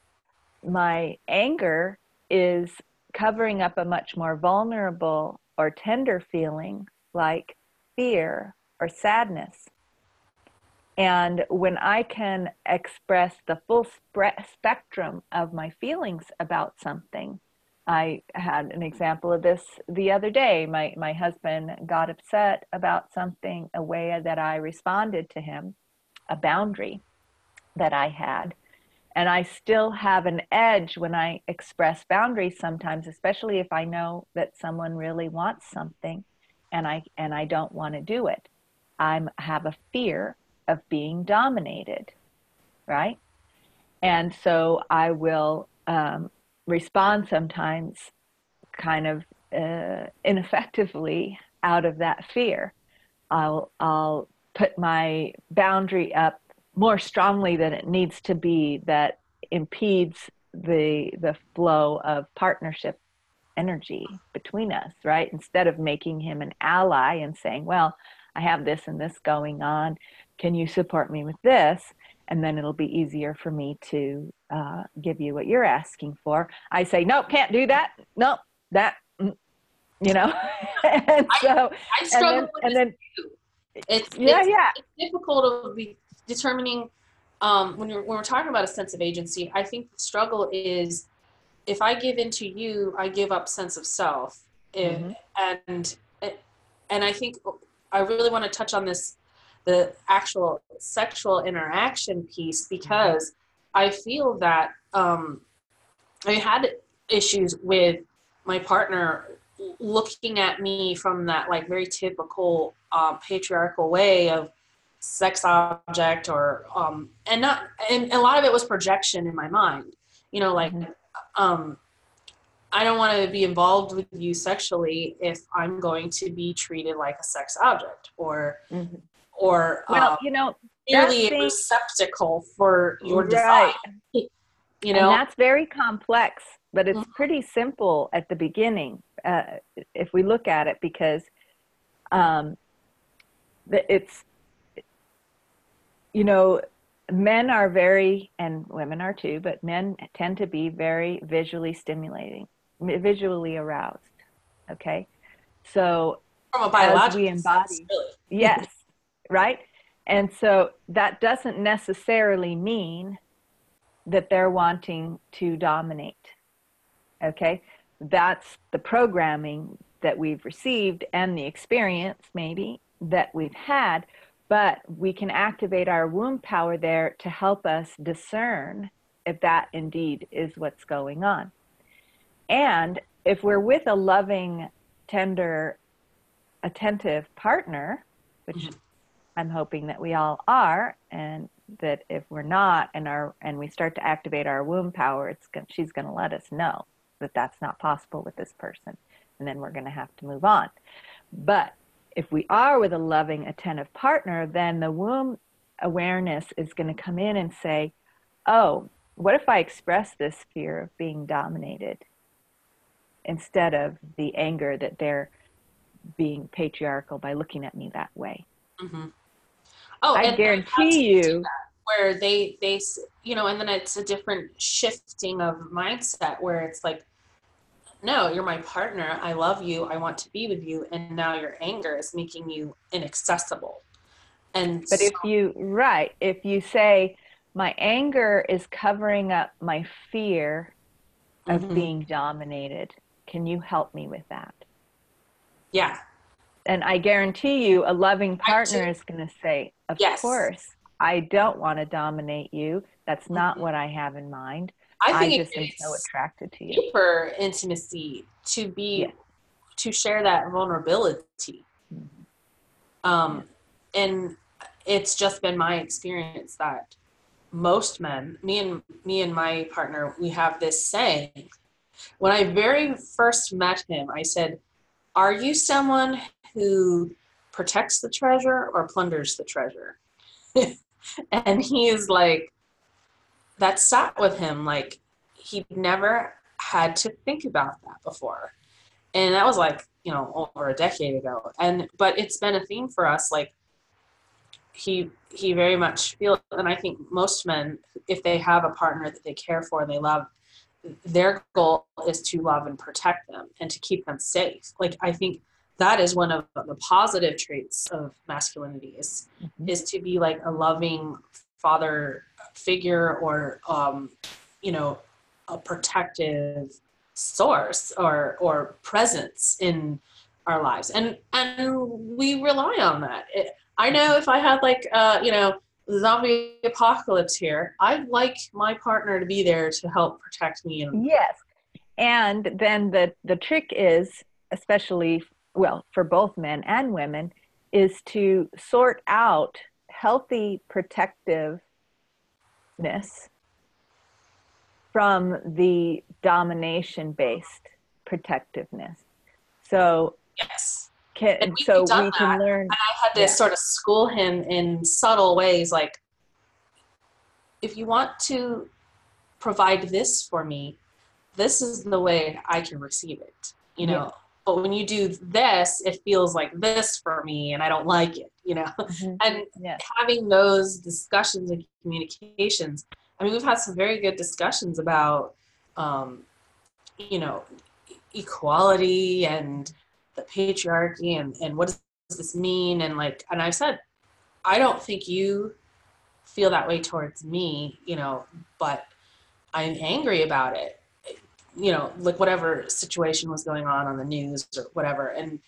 my anger is covering up a much more vulnerable or tender feeling like fear or sadness. And when I can express the full spe- spectrum of my feelings about something, I had an example of this the other day. My, my husband got upset about something, a way that I responded to him, a boundary that I had and I still have an edge when I express boundaries sometimes, especially if I know that someone really wants something and I and I don't want to do it. I have a fear of being dominated, right? And so I will um, respond sometimes kind of uh, ineffectively out of that fear. I'll I'll put my boundary up more strongly than it needs to be that impedes the the flow of partnership energy between us right? Instead of making him an ally and saying well i have this and this going on. Can you support me with this? And then it'll be easier for me to uh, give you what you're asking for. I say nope can't do that. Nope that mm, you know? And so I, I struggle and then, and then it's yeah it's, yeah. it's difficult to be determining um, when, you're, when we're talking about a sense of agency, I think the struggle is if I give in to you, I give up sense of self. Mm-hmm. And, and I think I really want to touch on this, the actual sexual interaction piece, because I feel that um, I had issues with my partner looking at me from that like very typical um, patriarchal way of sex object or um and not and a lot of it was projection in my mind you know like mm-hmm. um I don't want to be involved with you sexually if I'm going to be treated like a sex object or Mhm. or Well, um, you know, merely a receptacle for your Right. desire. You and know, that's very complex, but it's Mhm. pretty simple at the beginning uh, if we look at it because um, the- it's you know men are very and women are too but men tend to be very visually stimulating visually aroused okay? So from a biological we sense, really. yes right? And so that doesn't necessarily mean that they're wanting to dominate okay? That's the programming that we've received and the experience maybe that we've had but we can activate our womb power there to help us discern if that indeed is what's going on and if we're with a loving tender attentive partner which Mhm. i'm hoping that we all are and that if we're not and our and we start to activate our womb power it's going she's going to let us know that that's not possible with this person and then we're going to have to move on but if we are with a loving attentive partner then the womb awareness is going to come in and say oh what if i express this fear of being dominated instead of the anger that they're being patriarchal by looking at me that way Mm-hmm. Oh, I guarantee you- where they they you know, and then it's a different shifting of mindset where it's like, no, you're my partner. I love you. I want to be with you, and now your anger is making you inaccessible. And But if you, right, if you say, my anger is covering up my fear of Mhm. being dominated, can you help me with that? yeah, And I guarantee you, a loving partner is going to say, Of Yes. course, I don't want to dominate you. That's not Mhm. what I have in mind. I I, think it just am so attracted to you. deeper intimacy to be Yeah. to share that vulnerability. Mhm. Um, and it's just been my experience that most men, me and me and my partner, we have this saying. When I very first met him, I said, "Are you someone who protects the treasure or plunders the treasure?" and he's like, that sat with him like he never had to think about that before. And that was like you know over a decade ago. And but it's been a theme for us like he he very much feels and i think most men if they have a partner that they care for and they love their goal is to love and protect them and to keep them safe. Like i think that is one of the positive traits of masculinity is Mhm. is to be like a loving father figure or um, you know a protective source or or presence in our lives and and we rely on that it, i know if i had like uh you know zombie apocalypse here i'd like my partner to be there to help protect me and Yes. And then the, the trick is, especially, well, for both men and women, is to sort out healthy protectiveness from the domination based protectiveness. So, yes can, And so done we can that. learn. I had to Yeah. sort of school him in subtle ways like if you want to provide this for me this is the way i can receive it you know Yeah. but when you do this it feels like this for me and i don't like it you know Mhm. and Yes. having those discussions and communications i mean we've had some very good discussions about um, you know equality and the patriarchy and, and what does this mean and like and i said i don't think you feel that way towards me you know but i'm angry about it you know like whatever situation was going on on the news or whatever and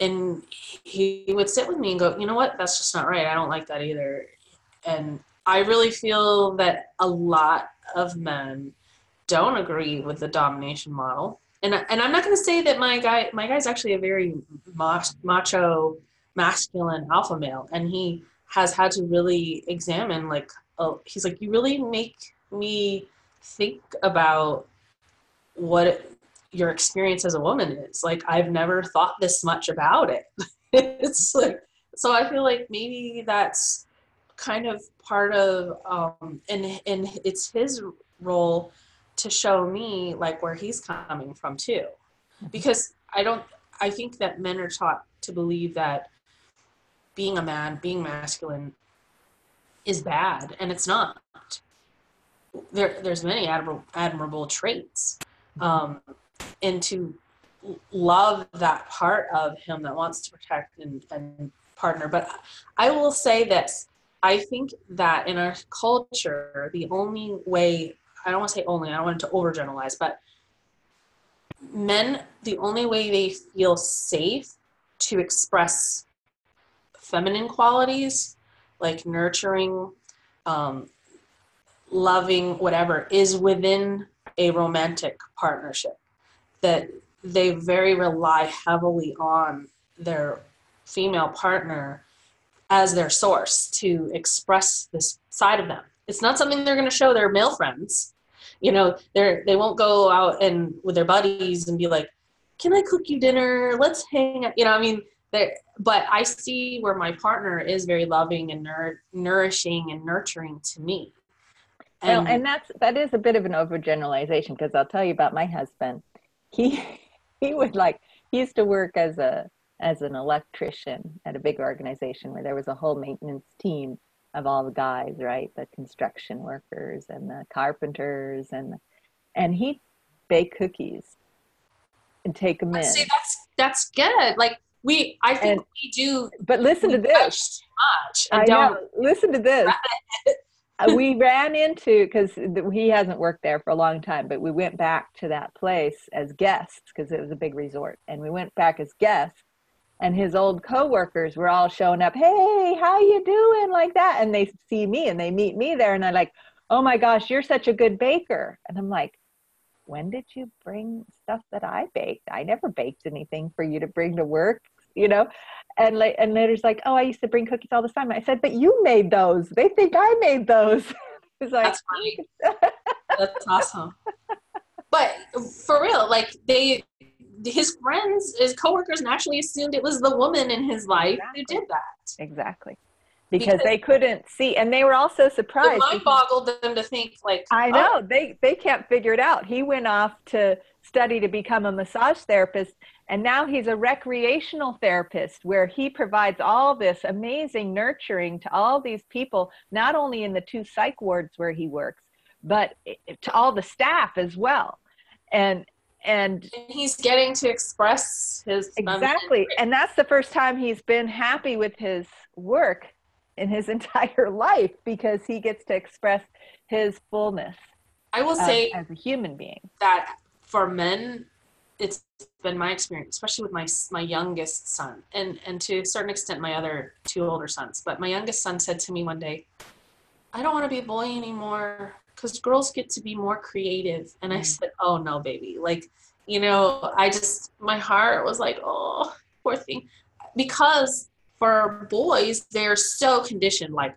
and he would sit with me and go you know what? That's just not right. I don't like that either. And i really feel that a lot of men don't agree with the domination model. And and i'm not going to say that my guy my guy's actually a very mach, macho masculine alpha male and he has had to really examine like oh he's like you really make me think about what your experience as a woman is. Like I've never thought this much about it. it's like so I feel like maybe that's kind of part of um and and it's his role to show me like where he's coming from too. Mm-hmm. Because I don't I think that men are taught to believe that being a man, being masculine is bad and it's not. There there's many admirable admirable traits. Um and to love that part of him that wants to protect and, and partner. But I will say this I think that in our culture, the only way, I don't want to say only, I don't want to overgeneralize, but men, the only way they feel safe to express feminine qualities, like nurturing, um, loving, whatever, is within a romantic partnership that they very rely heavily on their female partner as their source to express this side of them. It's not something they're going to show their male friends. You know, they're they won't go out and with their buddies and be like, "Can I cook you dinner? Let's hang out." You know, I mean, but I see where my partner is very loving and nourishing and nurturing to me. And, well, and that's that is a bit of an overgeneralization because I'll tell you about my husband he he would like he used to work as a as an electrician at a big organization where there was a whole maintenance team of all the guys, right? The construction workers and the carpenters and and he'd bake cookies and take them in. See, that's that's good. Like we, I think and, we do. But listen to this. Much I know. Listen to this. Uh, we ran into because he hasn't worked there for a long time but we went back to that place as guests because it was a big resort and we went back as guests and his old coworkers were all showing up hey how you doing? like that and they see me and they meet me there and they're like oh my gosh you're such a good baker. And i'm like when did you bring stuff that i baked? I never baked anything for you to bring to work you know? And like and there's like oh i used to bring cookies all the time. I said but you made those. They think i made those. It's like that's funny. That's awesome. But for real like they his friends his coworkers naturally assumed it was the woman in his life exactly. who did that. Exactly. Because, because, they couldn't see and they were also surprised it mind boggled them to think like i oh. know oh. they they can't figure it out. He went off to study to become a massage therapist and now he's a recreational therapist where he provides all this amazing nurturing to all these people, not only in the two psych wards where he works, but to all the staff as well. And and, he's getting to express his exactly. and that's the first time he's been happy with his work in his entire life because he gets to express his fullness i will say as a human being. that for men it's been my experience, especially with my my youngest son, and and to a certain extent my other two older sons. But my youngest son said to me one day, "I don't want to be a boy anymore because girls get to be more creative." And I mm. said, "Oh no, baby! Like, you know, I just my heart was like, oh, poor thing," because for boys they're so conditioned, like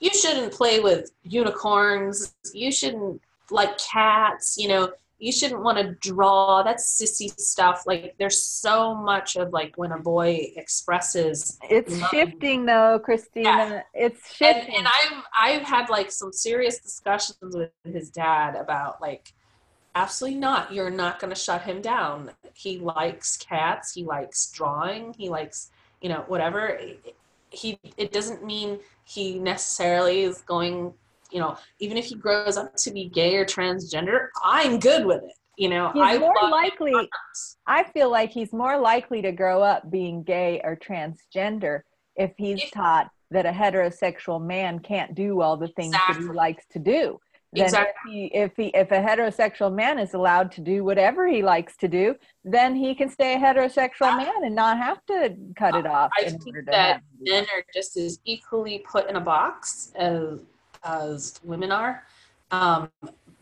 you shouldn't play with unicorns, you shouldn't like cats, you know you shouldn't want to draw that's sissy stuff like there's so much of like when a boy expresses it's love. shifting though christina yeah. it's shifting and, and i've i've had like some serious discussions with his dad about like absolutely not you're not going to shut him down he likes cats he likes drawing he likes you know whatever he it doesn't mean he necessarily is going you know, even if he grows up to be gay or transgender, I'm good with it. You know, he's I more likely. I feel like he's more likely to grow up being gay or transgender if he's if, taught that a heterosexual man can't do all the things exactly. that he likes to do. Then exactly. if he, if he if a heterosexual man is allowed to do whatever he likes to do, then he can stay a heterosexual man and not have to cut it off. I think that men are just as equally put in a box as as women are. Um,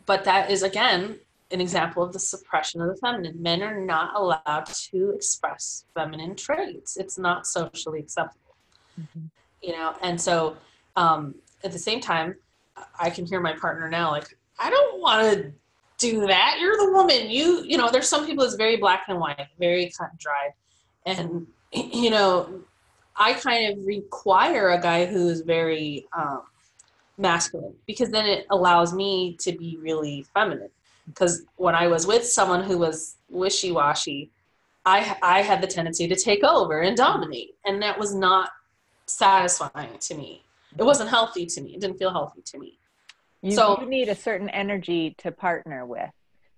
but that is, again, an example of the suppression of the feminine. Men are not allowed to express feminine traits, it's not socially acceptable. Mm-hmm. You know, and so um, at the same time, I can hear my partner now, like, I don't want to do that. You're the woman. You, you know, there's some people that's very black and white, very cut and dried. And, you know, I kind of require a guy who's very um, masculine because then it allows me to be really feminine. Because when I was with someone who was wishy washy, I, I had the tendency to take over and dominate. And that was not satisfying to me. It wasn't healthy to me. It didn't feel healthy to me. You, so, you need a certain energy to partner with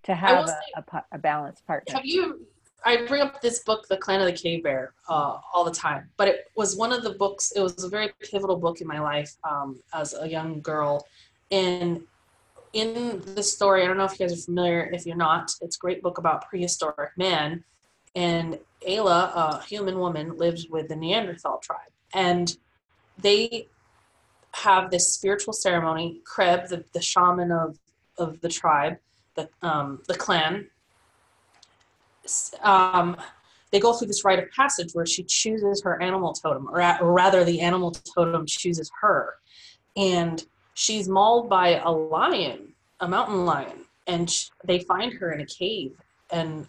to have a, say, a, a, balanced partner. Have you? I bring up this book, The Clan of the Cave Bear, uh, all the time, but it was one of the books. It was a very pivotal book in my life um, as a young girl, and in the story, I don't know if you guys are familiar. If you're not, it's a great book about prehistoric man. And Ayla, a human woman, lives with the Neanderthal tribe, and they have this spiritual ceremony. Creb, the, the shaman of, of the tribe, the, um, the clan, um, they go through this rite of passage where she chooses her animal totem, or, or rather, the animal totem chooses her. And she's mauled by a lion, a mountain lion, and they find her in a cave. And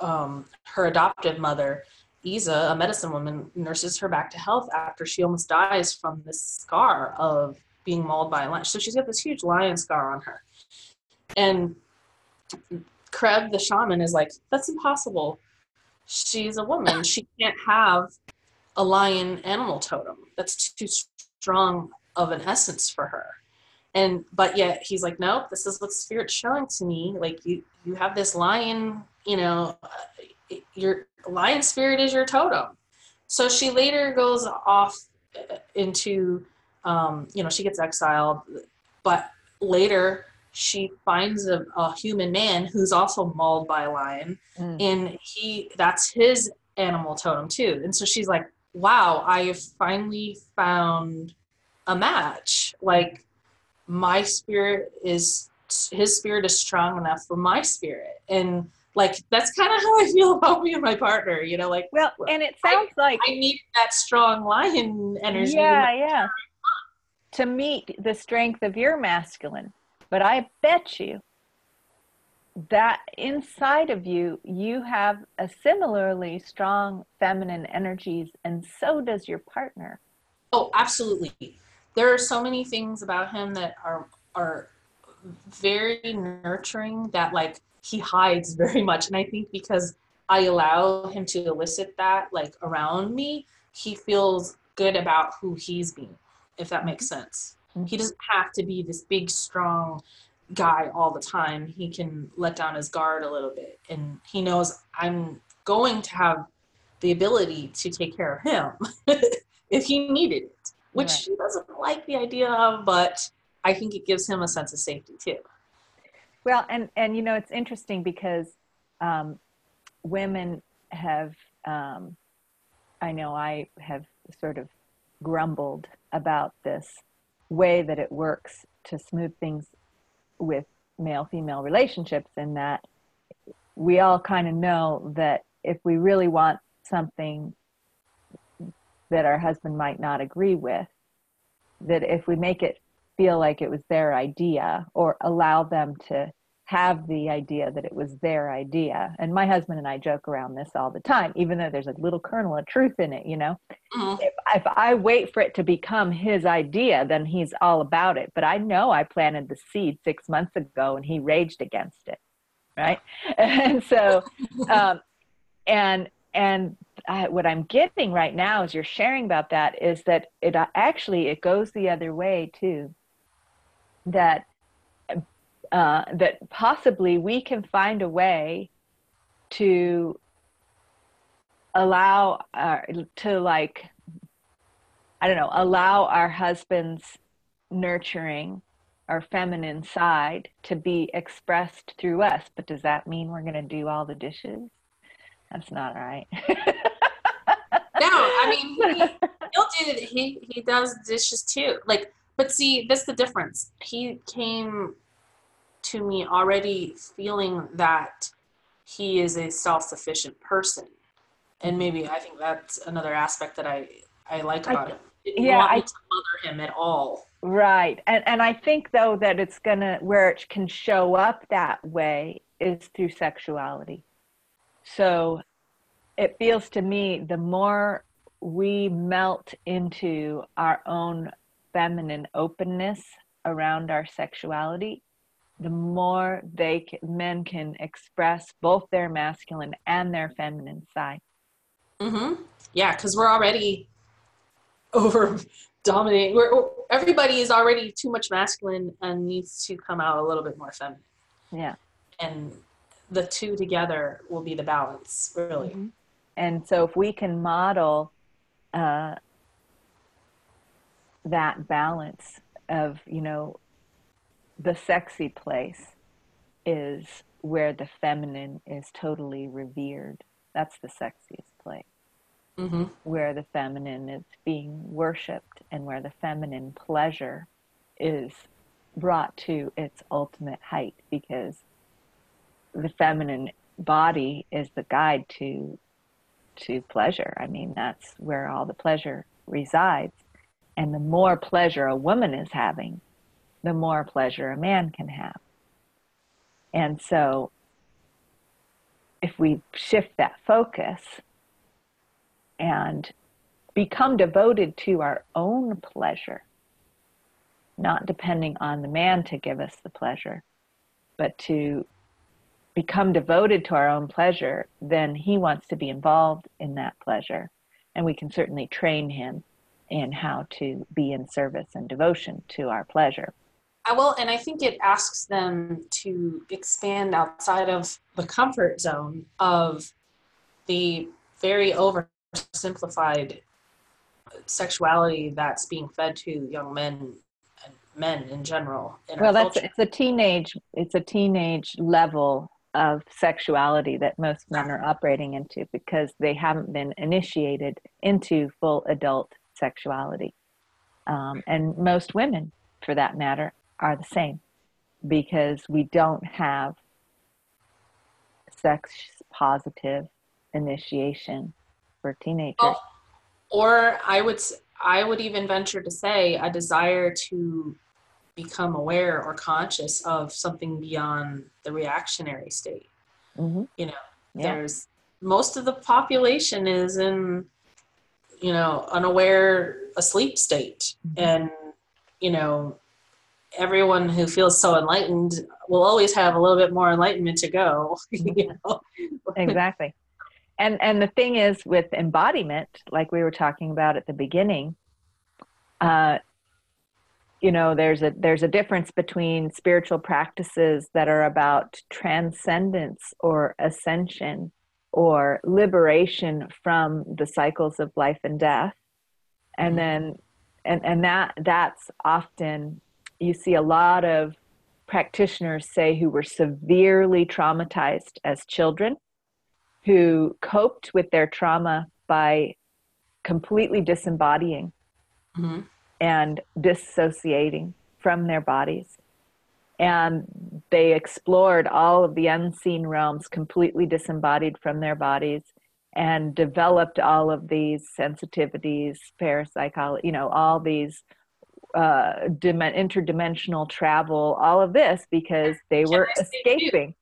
um, her adoptive mother Iza, a medicine woman, nurses her back to health after she almost dies from this scar of being mauled by a lion. So she's got this huge lion scar on her. And Creb, the shaman, is like, that's impossible. She's a woman. She can't have a lion animal totem. That's too strong of an essence for her. And but yet he's like, nope, this is what spirit's showing to me. Like you you have this lion, you know, your lion spirit is your totem. So she later goes off into, um, you know, she gets exiled, but later she finds a, a human man who's also mauled by a lion, mm. and he that's his animal totem too. And so she's like, "Wow, I have finally found a match. Like my spirit is his spirit is strong enough for my spirit." And like that's kind of how I feel about me and my partner. You know, like well, and it sounds I, like I need that strong lion energy. Yeah, yeah. To meet the strength of your masculine, but I bet you that inside of you, you have a similarly strong feminine energies, and so does your partner. Oh, absolutely. There are so many things about him that are are very nurturing that like he hides very much. And I think because I allow him to elicit that like around me, he feels good about who he's being, if that makes mm-hmm. sense. Mm-hmm. He doesn't have to be this big, strong guy all the time. He can let down his guard a little bit. And he knows I'm going to have the ability to take care of him if he needed it, which right. he doesn't like the idea of, but I think it gives him a sense of safety too. Well, and and you know it's interesting because um, women have. Um, I know I have sort of grumbled about this way that it works to smooth things with male female relationships, in that we all kind of know that if we really want something that our husband might not agree with, that if we make it feel like it was their idea or allow them to have the idea that it was their idea. And my husband and I joke around this all the time, even though there's a little kernel of truth in it, you know. Mm-hmm. If, if, I wait for it to become his idea, then he's all about it. But I know I planted the seed six months ago and he raged against it. Right. And so, um, and, and I, what I'm getting right now as you're sharing about that is that it actually, it goes the other way too. That uh, that possibly we can find a way to allow uh, to like i don't know allow our husband's nurturing our feminine side to be expressed through us. But does that mean we're going to do all the dishes? That's not right. No i mean he, he'll do he he does dishes too. Like but see that's the difference. He came to me already feeling that he is a self-sufficient person and maybe i think that's another aspect that i i like about I, him yeah I, to mother him at all Right. And and I think though that it's going to where it can show up that way is through sexuality. So it feels to me the more we melt into our own feminine openness around our sexuality, the more they can, men can express both their masculine and their feminine side. Mm-hmm. Yeah, because we're already over dominating. We're everybody is already too much masculine and needs to come out a little bit more feminine. Yeah, and the two together will be the balance, really. Mm-hmm. And so, if we can model uh, that balance of, you know, the sexy place is where the feminine is totally revered. That's the sexiest place. Mm-hmm. Where the feminine is being worshiped and where the feminine pleasure is brought to its ultimate height because the feminine body is the guide to to pleasure. I mean, that's where all the pleasure resides. And the more pleasure a woman is having, the more pleasure a man can have. And so, if we shift that focus and become devoted to our own pleasure, not depending on the man to give us the pleasure, but to become devoted to our own pleasure, then he wants to be involved in that pleasure. And we can certainly train him in how to be in service and devotion to our pleasure. Uh, well, and I think it asks them to expand outside of the comfort zone of the very oversimplified sexuality that's being fed to young men and men in general. In well, that's culture. it's a teenage it's a teenage level of sexuality that most men are operating into because they haven't been initiated into full adult sexuality. Um, and most women, for that matter, are the same because we don't have sex positive initiation for teenagers. Oh, or I would I would even venture to say a desire to become aware or conscious of something beyond the reactionary state. Mm-hmm. You know, yeah. there's most of the population is in you know unaware asleep state mm-hmm. and you know everyone who feels so enlightened will always have a little bit more enlightenment to go you know? exactly and and the thing is with embodiment like we were talking about at the beginning uh, you know there's a there's a difference between spiritual practices that are about transcendence or ascension or liberation from the cycles of life and death and mm-hmm. then and and that that's often you see a lot of practitioners say who were severely traumatized as children who coped with their trauma by completely disembodying mm-hmm. and dissociating from their bodies and they explored all of the unseen realms completely disembodied from their bodies and developed all of these sensitivities parapsychology you know all these uh, dim- interdimensional travel, all of this because they were escaping.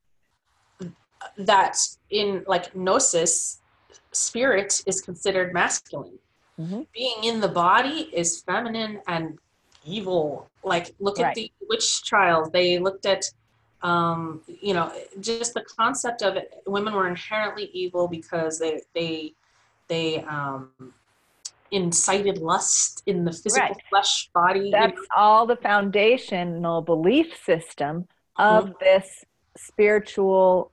That in like gnosis, spirit is considered masculine. Mm-hmm. Being in the body is feminine and evil. Like look right. at the witch trials. They looked at um, you know, just the concept of it, women were inherently evil because they they they um, incited lust in the physical right. flesh body. That's all the foundational belief system of mm-hmm. this spiritual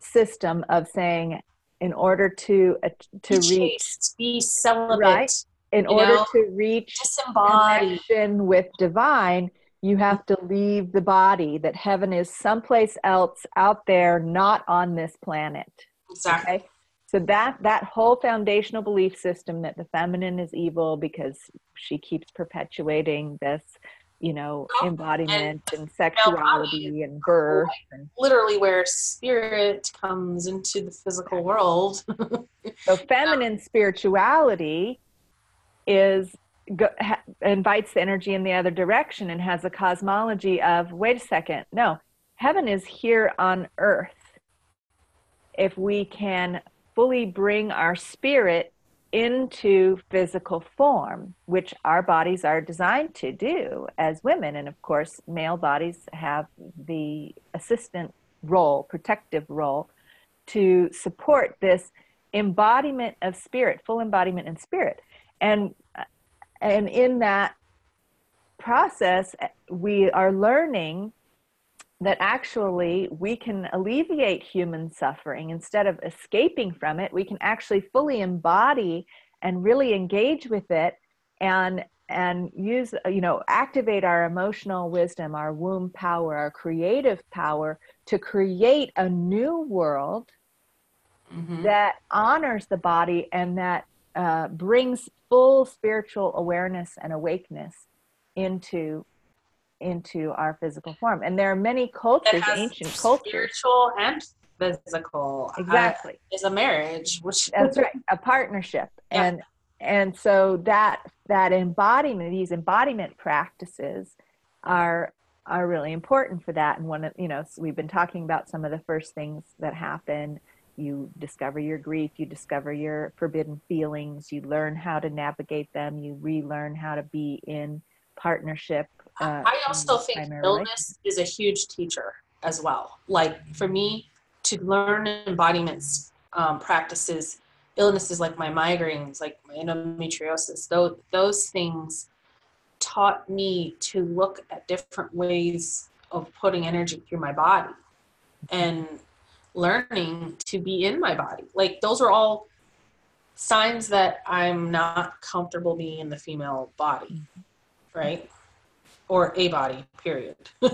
system of saying, in order to uh, to be reach, chaste, be celibate, right? In order know, to reach connection with divine, you have to leave the body. That heaven is someplace else out there, not on this planet. Exactly. Okay? So that that whole foundational belief system that the feminine is evil because she keeps perpetuating this you know embodiment and, and sexuality and birth and, literally where spirit comes into the physical world. So feminine spirituality is go, ha, invites the energy in the other direction and has a cosmology of wait a second no heaven is here on earth. If we can fully bring our spirit into physical form, which our bodies are designed to do as women. And of course, male bodies have the assistant role, protective role, to support this embodiment of spirit, full embodiment in spirit. And and in that process, we are learning that actually we can alleviate human suffering instead of escaping from it we can actually fully embody and really engage with it and and use you know activate our emotional wisdom our womb power our creative power to create a new world mm-hmm. that honors the body and that uh, brings full spiritual awareness and awakeness into into our physical form. And there are many cultures, ancient cultures, spiritual and physical. Uh, exactly, uh, is a marriage, which that's right, a partnership, yeah. and and so that that embodiment, these embodiment practices, are are really important for that. And one of you know, we've been talking about some of the first things that happen. You discover your grief, you discover your forbidden feelings, you learn how to navigate them, you relearn how to be in partnership uh, I also think illness is a huge teacher as well. Like for me, to learn embodiments um, practices, illnesses like my migraines, like my endometriosis, those, those things taught me to look at different ways of putting energy through my body and learning to be in my body. Like those are all signs that I'm not comfortable being in the female body, right? Or a body period.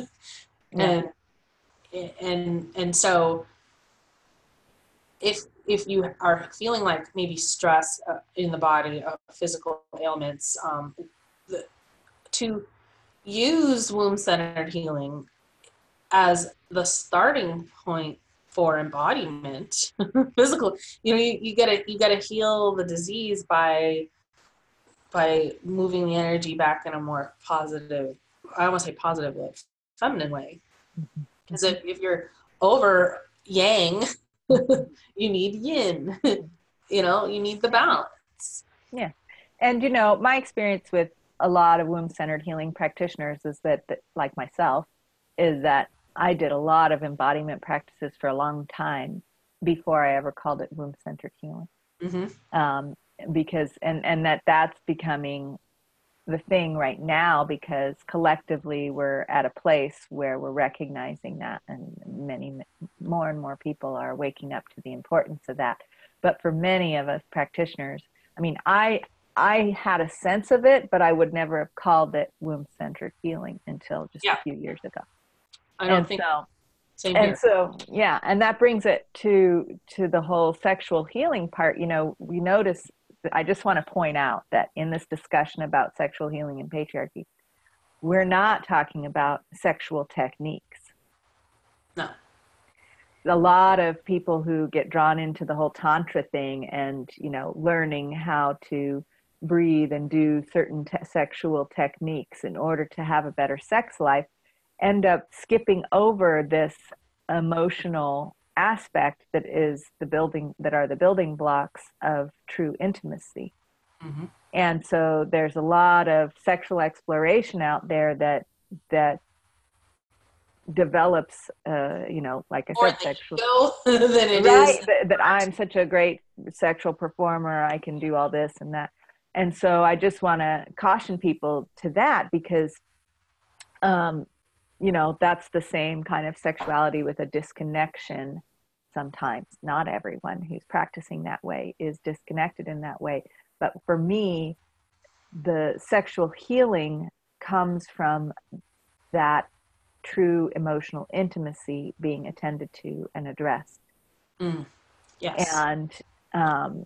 And and and so if if you are feeling like maybe stress uh, in the body uh, physical ailments um, the, to use womb centered healing as the starting point for embodiment physical you know you, you gotta you gotta heal the disease by by moving the energy back in a more positive I want to say positive, like feminine way. Because if, if you're over yang, you need yin. you know, you need the balance. Yeah. And, you know, my experience with a lot of womb centered healing practitioners is that, that, like myself, is that I did a lot of embodiment practices for a long time before I ever called it womb centered healing. Mm-hmm. Um, because, and, and that that's becoming the thing right now because collectively we're at a place where we're recognizing that and many more and more people are waking up to the importance of that but for many of us practitioners i mean i i had a sense of it but i would never have called it womb centered healing until just yeah. a few years ago i don't and think so same and here. so yeah and that brings it to to the whole sexual healing part you know we notice I just want to point out that in this discussion about sexual healing and patriarchy, we're not talking about sexual techniques. No. A lot of people who get drawn into the whole tantra thing and, you know, learning how to breathe and do certain te- sexual techniques in order to have a better sex life end up skipping over this emotional aspect that is the building that are the building blocks of true intimacy. Mm-hmm. and so there's a lot of sexual exploration out there that that develops uh, you know like i More said sexual right that, that i'm such a great sexual performer. I can do all this and that. And so i just want to caution people to that because um, you know that's the same kind of sexuality with a disconnection sometimes. Not everyone who's practicing that way is disconnected in that way. But for me the sexual healing comes from that true emotional intimacy being attended to and addressed. Mm. yes. And um,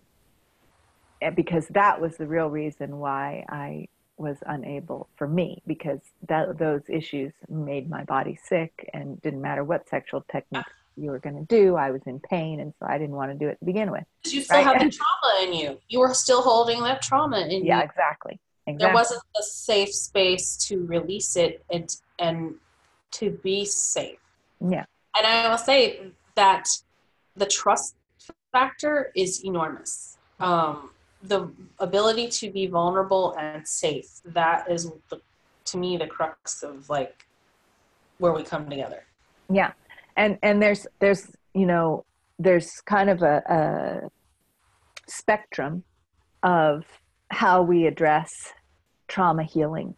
because that was the real reason why i was unable for me because that those issues made my body sick and didn't matter what sexual techniques you were going to do i was in pain and so i didn't want to do it to begin with you still right? have the trauma in you you were still holding that trauma in yeah, you yeah exactly exactly. there wasn't a safe space to release it and and to be safe. Yeah. And I will say that the trust factor is enormous. Um, the ability to be vulnerable and safe that is the, to me the crux of like where we come together. Yeah. And and there's there's you know there's kind of a, a spectrum of how we address trauma healing.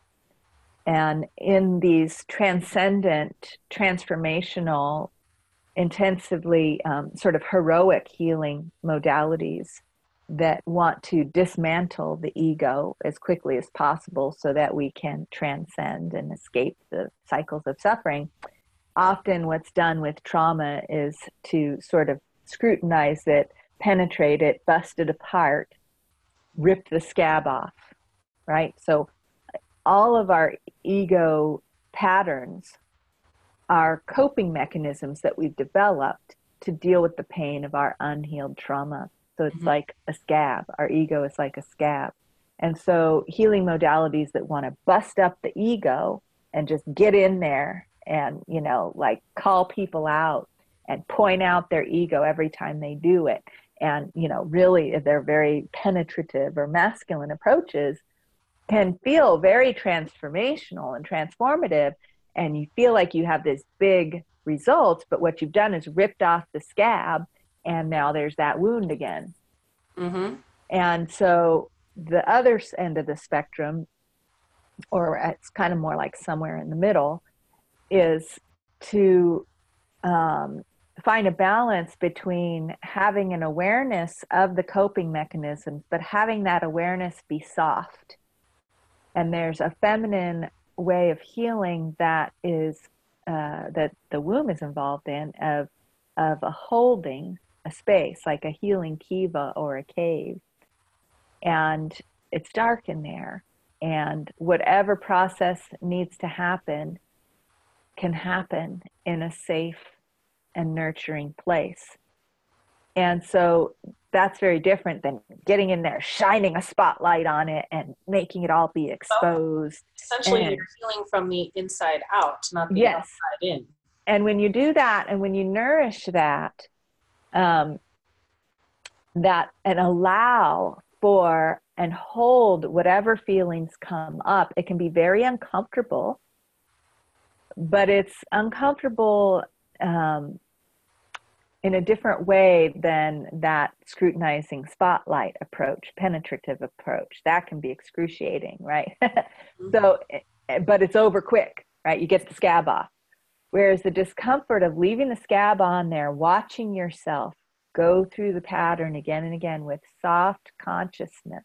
And in these transcendent transformational intensively um, sort of heroic healing modalities that want to dismantle the ego as quickly as possible so that we can transcend and escape the cycles of suffering. Often, what's done with trauma is to sort of scrutinize it, penetrate it, bust it apart, rip the scab off, right? So, all of our ego patterns are coping mechanisms that we've developed to deal with the pain of our unhealed trauma. So it's mm-hmm. like a scab. Our ego is like a scab. And so healing modalities that want to bust up the ego and just get in there and, you know, like call people out and point out their ego every time they do it. And, you know, really they're very penetrative or masculine approaches can feel very transformational and transformative. And you feel like you have this big results, but what you've done is ripped off the scab and now there's that wound again. Mm-hmm. And so the other end of the spectrum, or it's kind of more like somewhere in the middle, is to um, find a balance between having an awareness of the coping mechanisms, but having that awareness be soft. And there's a feminine way of healing that is uh, that the womb is involved in of of a holding a space, like a healing kiva or a cave. And it's dark in there. And whatever process needs to happen can happen in a safe and nurturing place. And so that's very different than getting in there, shining a spotlight on it, and making it all be exposed. essentially, and, you're healing from the inside out, not the yes. outside in. And when you do that, and when you nourish that, um, that and allow for and hold whatever feelings come up. It can be very uncomfortable, but it's uncomfortable um, in a different way than that scrutinizing spotlight approach, penetrative approach. That can be excruciating, right? mm-hmm. So, eh, but it's over quick, right? You get the scab off. Whereas the discomfort of leaving the scab on there, watching yourself go through the pattern again and again with soft consciousness.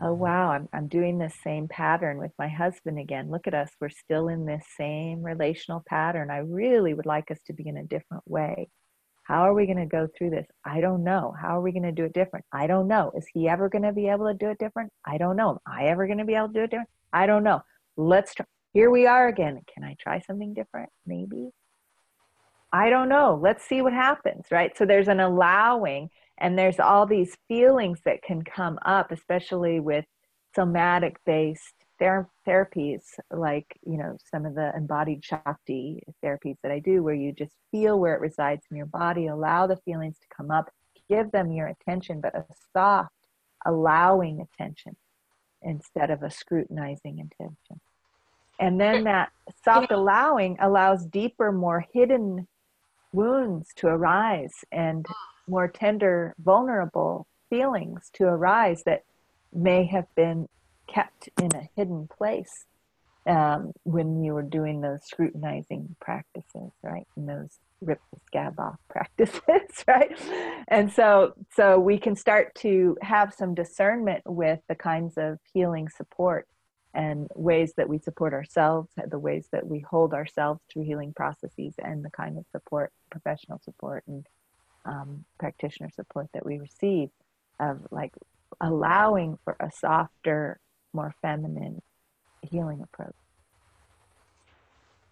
Oh, wow, I'm, I'm doing this same pattern with my husband again. Look at us, we're still in this same relational pattern. I really would like us to be in a different way. How are we going to go through this? I don't know. How are we going to do it different? I don't know. Is he ever going to be able to do it different? I don't know. Am I ever going to be able to do it different? I don't know. Let's try here we are again. Try something different? Maybe. I don't know. Let's see what happens, right? So there's an allowing, and there's all these feelings that can come up, especially with somatic based ther- therapies, like, you know, some of the embodied Shakti therapies that I do, where you just feel where it resides in your body, allow the feelings to come up, give them your attention, but a soft, allowing attention instead of a scrutinizing attention. And then that soft allowing allows deeper, more hidden wounds to arise and more tender, vulnerable feelings to arise that may have been kept in a hidden place um, when you were doing those scrutinizing practices, right? And those rip the scab off practices, right? And so, so we can start to have some discernment with the kinds of healing support and ways that we support ourselves, the ways that we hold ourselves through healing processes, and the kind of support, professional support, and um, practitioner support that we receive of like allowing for a softer, more feminine healing approach.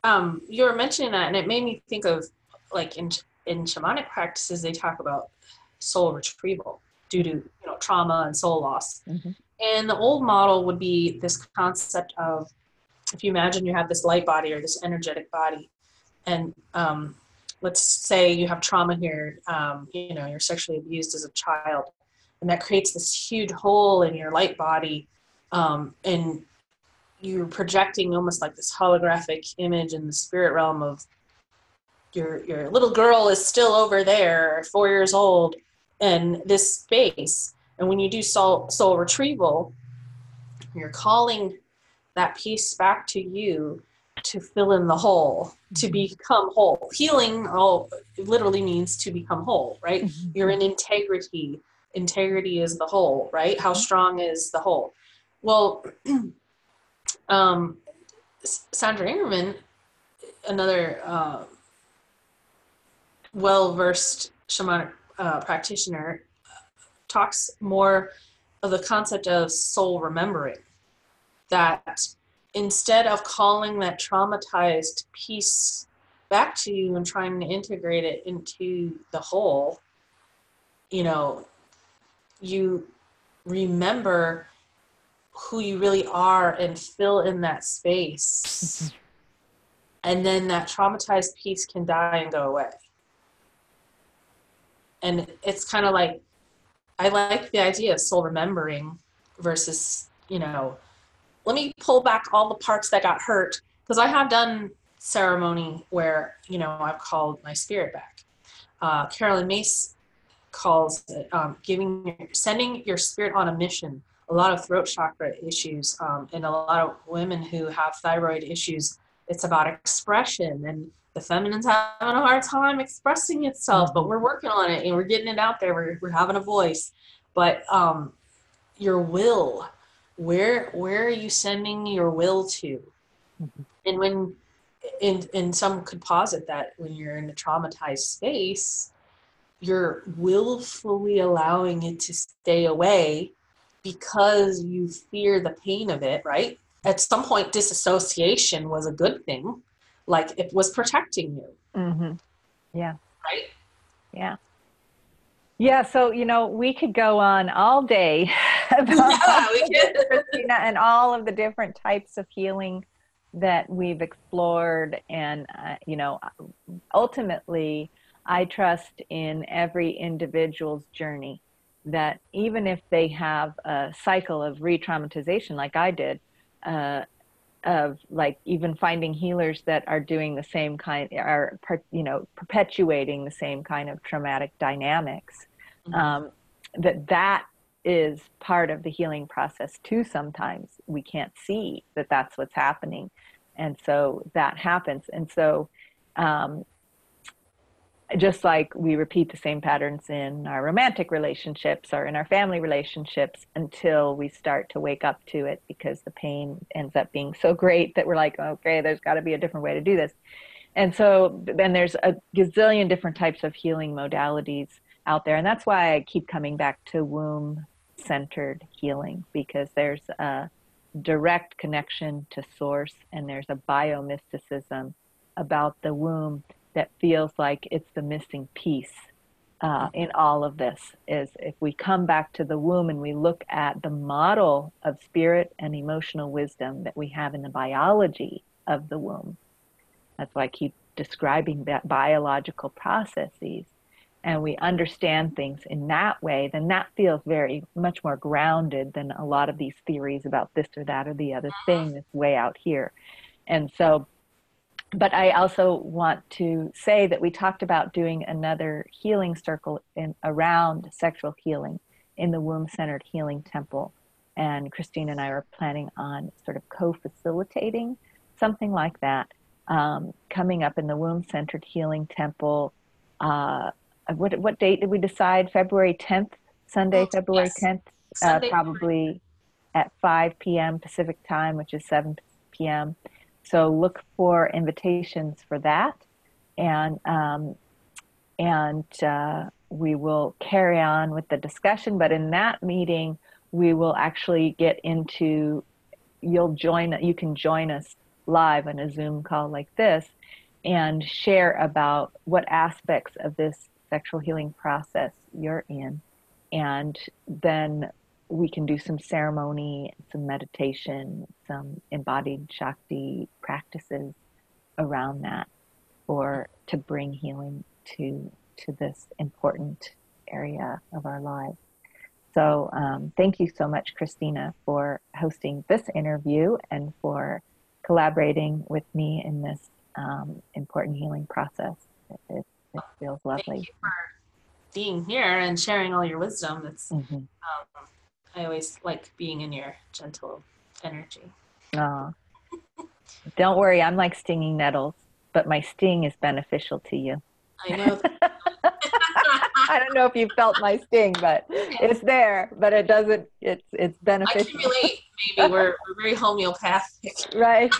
Um, you were mentioning that, and it made me think of like in in shamanic practices, they talk about soul retrieval due to you know trauma and soul loss. Mm-hmm. And the old model would be this concept of if you imagine you have this light body or this energetic body, and um, let's say you have trauma here, um, you know, you're sexually abused as a child, and that creates this huge hole in your light body, um, and you're projecting almost like this holographic image in the spirit realm of your your little girl is still over there, four years old, in this space. And when you do soul soul retrieval, you're calling that piece back to you to fill in the hole, to mm-hmm. become whole. Healing all literally means to become whole, right? Mm-hmm. You're in integrity. Integrity is the whole, right? How mm-hmm. strong is the whole? Well, um, Sandra Ingerman, another uh, well versed shamanic uh, practitioner, talks more of the concept of soul remembering. That instead of calling that traumatized piece back to you and trying to integrate it into the whole, you know, you remember who you really are and fill in that space. Mm-hmm. And then that traumatized piece can die and go away. And it's kind of like, I like the idea of soul remembering versus, you know, let me pull back all the parts that got hurt. Because I have done ceremony where, you know, I've called my spirit back. Uh, Caroline Myss calls it um, giving, sending your spirit on a mission a lot of throat chakra issues um, and a lot of women who have thyroid issues. It's about expression and the feminine's having a hard time expressing itself, but we're working on it and we're getting it out there. We're, we're having a voice, but um, your will, where where are you sending your will to? Mm-hmm. And when, and and some could posit that when you're in a traumatized space, you're willfully allowing it to stay away because you fear the pain of it, right? At some point, disassociation was a good thing, like it was protecting you. Mm-hmm. Yeah. Right? Yeah. Yeah, so you know we could go on all day about yeah, we could. and all of the different types of healing that we've explored, and uh, you know, ultimately, I trust in every individual's journey that even if they have a cycle of re-traumatization like I did, uh, of like even finding healers that are doing the same kind, are you know perpetuating the same kind of traumatic dynamics, mm-hmm. um, that that is part of the healing process too. Sometimes we can't see that that's what's happening, and so that happens, and so. Um, just like we repeat the same patterns in our romantic relationships or in our family relationships until we start to wake up to it because the pain ends up being so great that we're like, okay, there's got to be a different way to do this. And so then there's a gazillion different types of healing modalities out there. And that's why I keep coming back to womb centered healing because there's a direct connection to source and there's a biomysticism about the womb that feels like it's the missing piece uh, in all of this is if we come back to the womb and we look at the model of spirit and emotional wisdom that we have in the biology of the womb. That's why I keep describing that biological processes and we understand things in that way, then that feels very much more grounded than a lot of these theories about this or that or the other thing that's way out here. And so but I also want to say that we talked about doing another healing circle in, around sexual healing in the womb centered healing temple. And Christine and I are planning on sort of co facilitating something like that um, coming up in the womb centered healing temple. Uh, what, what date did we decide? February 10th, Sunday, February yes. 10th, uh, probably at 5 p.m. Pacific time, which is 7 p.m. So look for invitations for that, and um, and uh, we will carry on with the discussion. But in that meeting, we will actually get into. You'll join. You can join us live on a Zoom call like this, and share about what aspects of this sexual healing process you're in, and then we can do some ceremony, some meditation, some embodied Shakti practices around that or to bring healing to to this important area of our lives. So um, thank you so much, Christina, for hosting this interview and for collaborating with me in this um, important healing process. It, it, it, feels lovely. Thank you for being here and sharing all your wisdom. It's mm-hmm. um, I always like being in your gentle energy. Oh. Don't worry, I'm like stinging nettles, but my sting is beneficial to you. I know. I don't know if you felt my sting, but it's there. But it doesn't. It's it's beneficial. I can relate. Maybe we're we're very homeopathic. Right.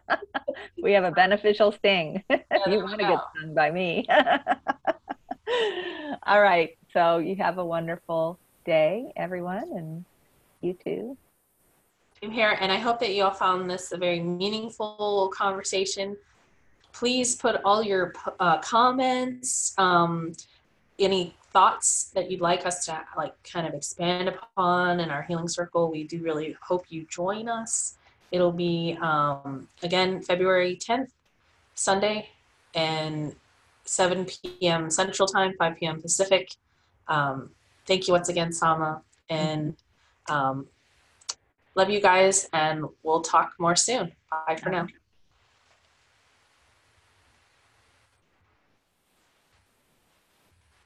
we have a beneficial sting. Yeah, you want to get stung by me. All right. So you have a wonderful day, everyone, and you too. I'm here, and I hope that you all found this a very meaningful conversation. Please put all your uh, comments, um, any thoughts that you'd like us to like kind of expand upon in our healing circle. We do really hope you join us. It'll be um, again February 10th, Sunday, and 7 p.m. Central Time, 5 p.m. Pacific. Um, thank you once again, Sama, and um, love you guys. And we'll talk more soon. Bye for now.